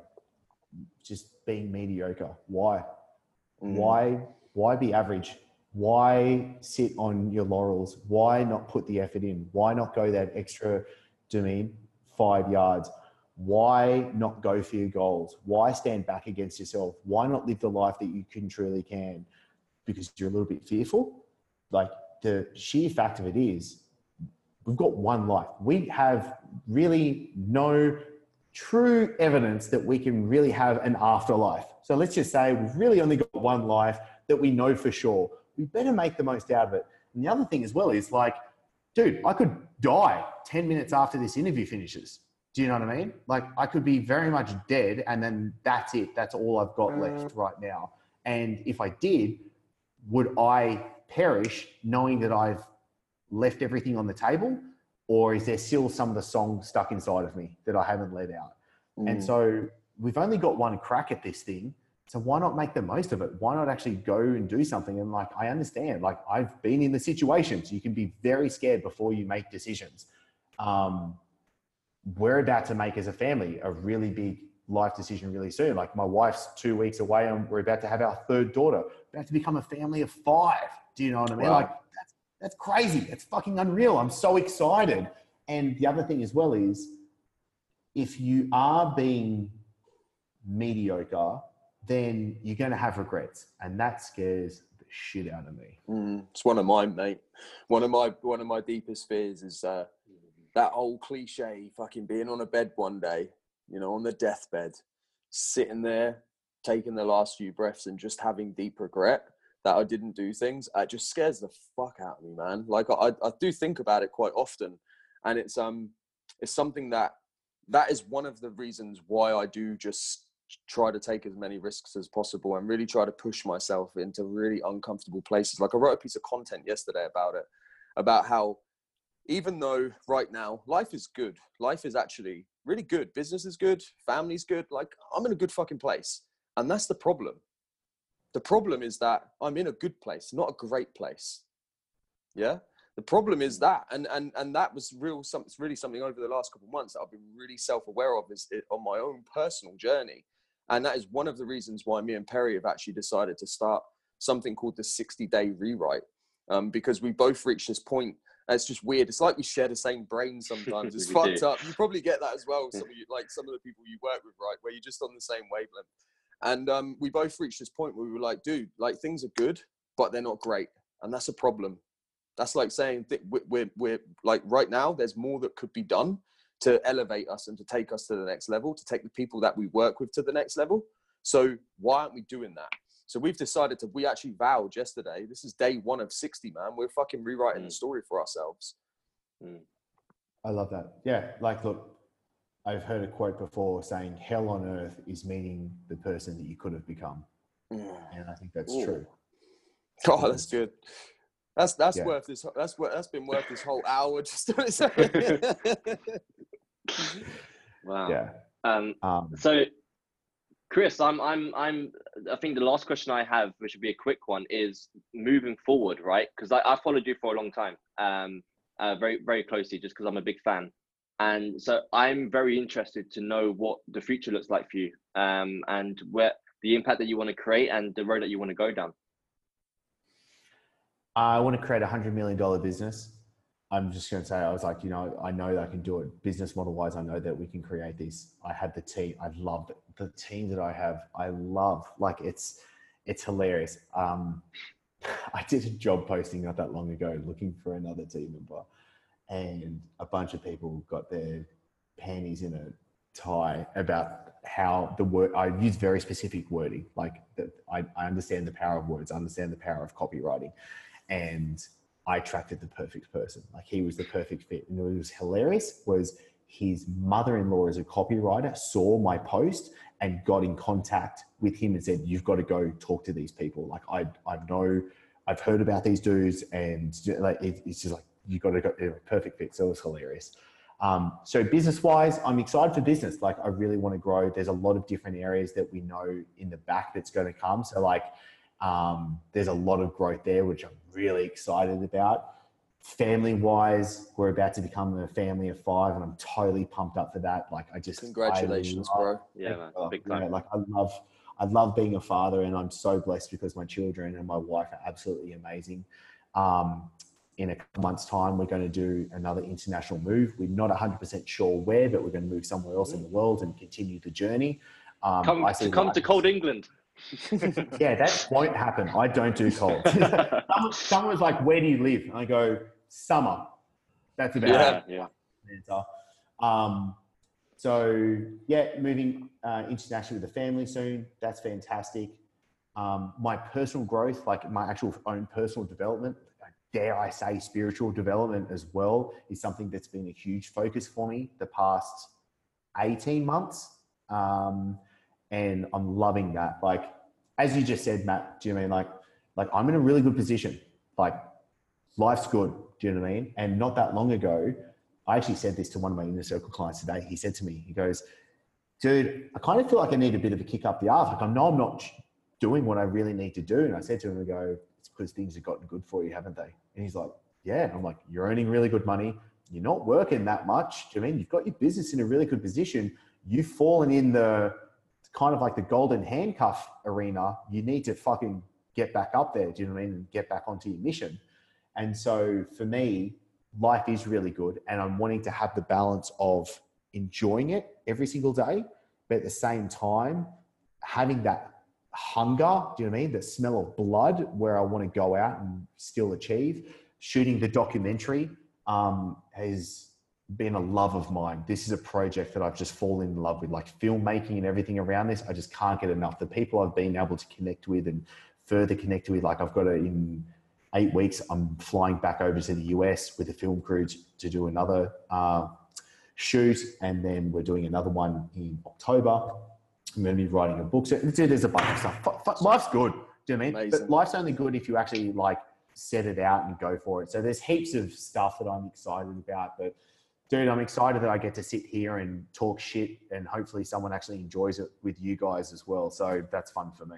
Just being mediocre. Why? Mm. Why? Why be average? Why sit on your laurels? Why not put the effort in? Why not go that extra, do you mean five yards? Why not go for your goals? Why stand back against yourself? Why not live the life that you can truly can? Because you're a little bit fearful. Like the sheer fact of it is, we've got one life. We have really no true evidence that we can really have an afterlife. So let's just say we've really only got one life that we know for sure. We better make the most out of it. And the other thing as well is like, dude, I could die 10 minutes after this interview finishes. Do you know what I mean? Like, I could be very much dead, and then that's it. That's all I've got mm. left right now. And if I did, would I perish knowing that I've left everything on the table? Or is there still some of the song stuck inside of me that I haven't let out? And Mm. so we've only got one crack at this thing. So why not make the most of it? Why not actually go and do something? And like, I understand, like I've been in the situations. You can be very scared before you make decisions. Um, we're about to make as a family a really big life decision really soon. Like my wife's two weeks away and we're about to have our third daughter. We're about to become a family of five. Do you know what I mean? Wow. Like that's, crazy. That's fucking unreal. I'm so excited. And the other thing as well is if you are being mediocre, then you're going to have regrets. And that scares the shit out of me. Mm, it's one of mine, mate. One of my one of my deepest fears is uh, that old cliche, fucking being on a bed one day, you know, on the deathbed, sitting there, taking the last few breaths, and just having deep regret that I didn't do things. It just scares the fuck out of me, man. Like I, I do think about it quite often, and it's um, it's something that that is one of the reasons why I do just try to take as many risks as possible and really try to push myself into really uncomfortable places. Like I wrote a piece of content yesterday about it, about how even though right now life is good, life is actually really good. Business is good, family's good. Like I'm in a good fucking place. And that's the problem. The problem is that I'm in a good place, not a great place. Yeah. The problem is that, and and and that was real. Some, really something over the last couple of months that I've been really self-aware of is it, on my own personal journey, and that is one of the reasons why me and Perry have actually decided to start something called the 60-day rewrite, um, because we both reached this point. It's just weird. It's like we share the same brain sometimes. It's fucked do. up. You probably get that as well. Some of you, like some of the people you work with, right, where you're just on the same wavelength. And um, we both reached this point where we were like, dude, like things are good, but they're not great. and that's a problem. That's like saying that we're, we're, we're like right now. There's more that could be done to elevate us and to take us to the next level, to take the people that we work with to the next level. So why aren't we doing that? So we've decided to. We actually vowed yesterday. This is day one of sixty, man. We're fucking rewriting the Mm. story for ourselves. I love that. Yeah, like look, I've heard a quote before saying "Hell on earth is meeting the person that you could have become," and I think that's Ooh. true. Oh, that's good. That's that's Yeah. worth this. That's worth. That's been worth this whole hour just on its own. Wow. Yeah. Um, Um, so, Chris, I'm, I'm, I'm. I think the last question I have, which would be a quick one, is moving forward, right? Because I, I followed you for a long time, um, uh, very, very closely, just because I'm a big fan, and so I'm very interested to know what the future looks like for you, um, and where the impact that you want to create and the road that you want to go down. I want to create a hundred million dollar business. I'm just going to say, I was like, you know, I know that I can do it. Business model wise, I know that we can create this. I have the team. I love the team that I have. I love like it's it's hilarious. Um, I did a job posting not that long ago looking for another team member, and a bunch of people got their panties in a tie about how the word. I use very specific wording, like. I, I understand the power of words. I understand the power of copywriting, and I attracted the perfect person. Like he was the perfect fit. And it was hilarious was his mother-in-law as a copywriter saw my post and got in contact with him and said, you've got to go talk to these people. Like I, I know, I've heard about these dudes and like, it, it's just like, you got to go, they're a perfect fit. So it was hilarious. Um, so business wise, I'm excited for business. Like I really want to grow. There's a lot of different areas that we know in the back that's going to come. So like, um, there's a lot of growth there, which I'm really excited about. Family wise, we're about to become a family of five, and I'm totally pumped up for that. Like, I just I Congratulations, love- bro. Yeah, man, big time. like I love, I love being a father, and I'm so blessed because my children and my wife are absolutely amazing. Um, in a couple months' time, we're going to do another international move. We're not 100% sure where, but we're going to move somewhere else in the world and continue the journey. Um, Come I to come to cold England. Yeah, that won't happen. I don't do cold. someone, someone like, "Where do you live?" And I go, "Summer." That's about Yeah. it yeah. answer. Um, so yeah, moving uh, internationally with the family soon. That's fantastic. Um, my personal growth, like my actual own personal development, dare I say, spiritual development as well, is something that's been a huge focus for me the past eighteen months, um, and I'm loving that. Like as you just said, Matt, do you mean like like I'm in a really good position. Like life's good. Do you know what I mean? And not that long ago, I actually said this to one of my inner circle clients today. He said to me, he goes, dude, I kind of feel like I need a bit of a kick up the arse. Like I know I'm not doing what I really need to do. And I said to him, I go, it's because things have gotten good for you, haven't they? And he's like, yeah. And I'm like, you're earning really good money. You're not working that much. Do you I mean? You've got your business in a really good position. You've fallen in the kind of like the golden handcuff arena. You need to fucking get back up there. Do you know what I mean? Get back onto your mission. And so for me, life is really good. And I'm wanting to have the balance of enjoying it every single day, but at the same time, having that hunger, do you know what I mean? The smell of blood where I want to go out and still achieve. Shooting the documentary um, has been a love of mine. This is a project that I've just fallen in love with, like filmmaking and everything around this. I just can't get enough. The people I've been able to connect with and further connect with, like I've got to in eight weeks, I'm flying back over to the US with a film crew to, do another uh, shoot, and then we're doing another one in October. I'm going to be writing a book. So there's a bunch of stuff. F- life's good. Do you know what I mean? Amazing. But life's only good if you actually like set it out and go for it. So there's heaps of stuff that I'm excited about. But dude, I'm excited that I get to sit here and talk shit, and hopefully someone actually enjoys it with you guys as well. So that's fun for me.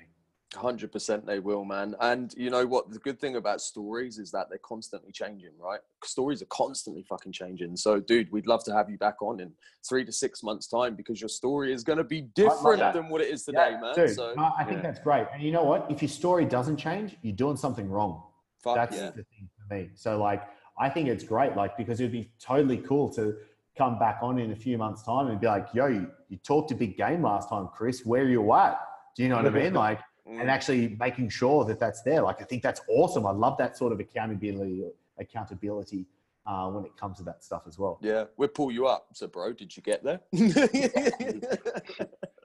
Hundred percent, they will, man. And you know what? The good thing about stories is that they're constantly changing, right? Stories are constantly fucking changing. So, dude, we'd love to have you back on in three to six months' time because your story is going to be different that. than what it is today, Yeah, man. Dude, so, no, I think yeah. that's great. And you know what? If your story doesn't change, you're doing something wrong. fuck that's yeah. the thing for me. So like, I think it's great, like because it'd be totally cool to come back on in a few months' time and be like, "Yo, you, you talked a big game last time, Chris. Where are you at?" Do you know what I mean? Like, and Mm. actually making sure that that's there. Like I think that's awesome. I love that sort of accountability accountability uh, when it comes to that stuff as well. Yeah, we'll pull you up. So, bro, did you get there?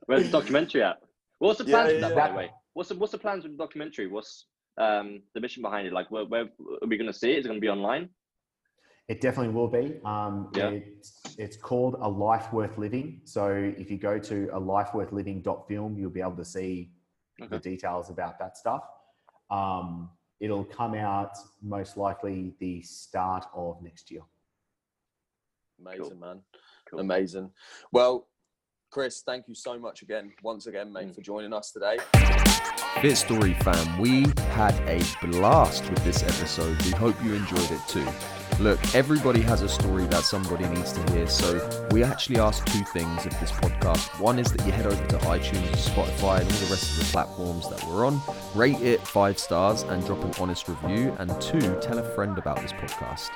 Where's the documentary at? What's the Yeah, plans yeah, with that, yeah. by the way? What's the what's the plans with the documentary? What's um the mission behind it? Like, where, where are we going to see it? Is it going to be online? It definitely will be. Um, Yeah. it's, it's called A Life Worth Living. So if you go to a lifeworthliving.film, you'll be able to see the details about that stuff. Um, it'll come out most likely the start of next year. Amazing, man. Cool. Amazing. Well, Chris, thank you so much again, once again, mate, Mm. for joining us today. Fit Story fam, we had a blast with this episode. We hope you enjoyed it too. Look, everybody has a story that somebody needs to hear, so we actually ask two things of this podcast. One is that you head over to iTunes, Spotify, and all the rest of the platforms that we're on, rate it five stars, and drop an honest review. And two, tell a friend about this podcast.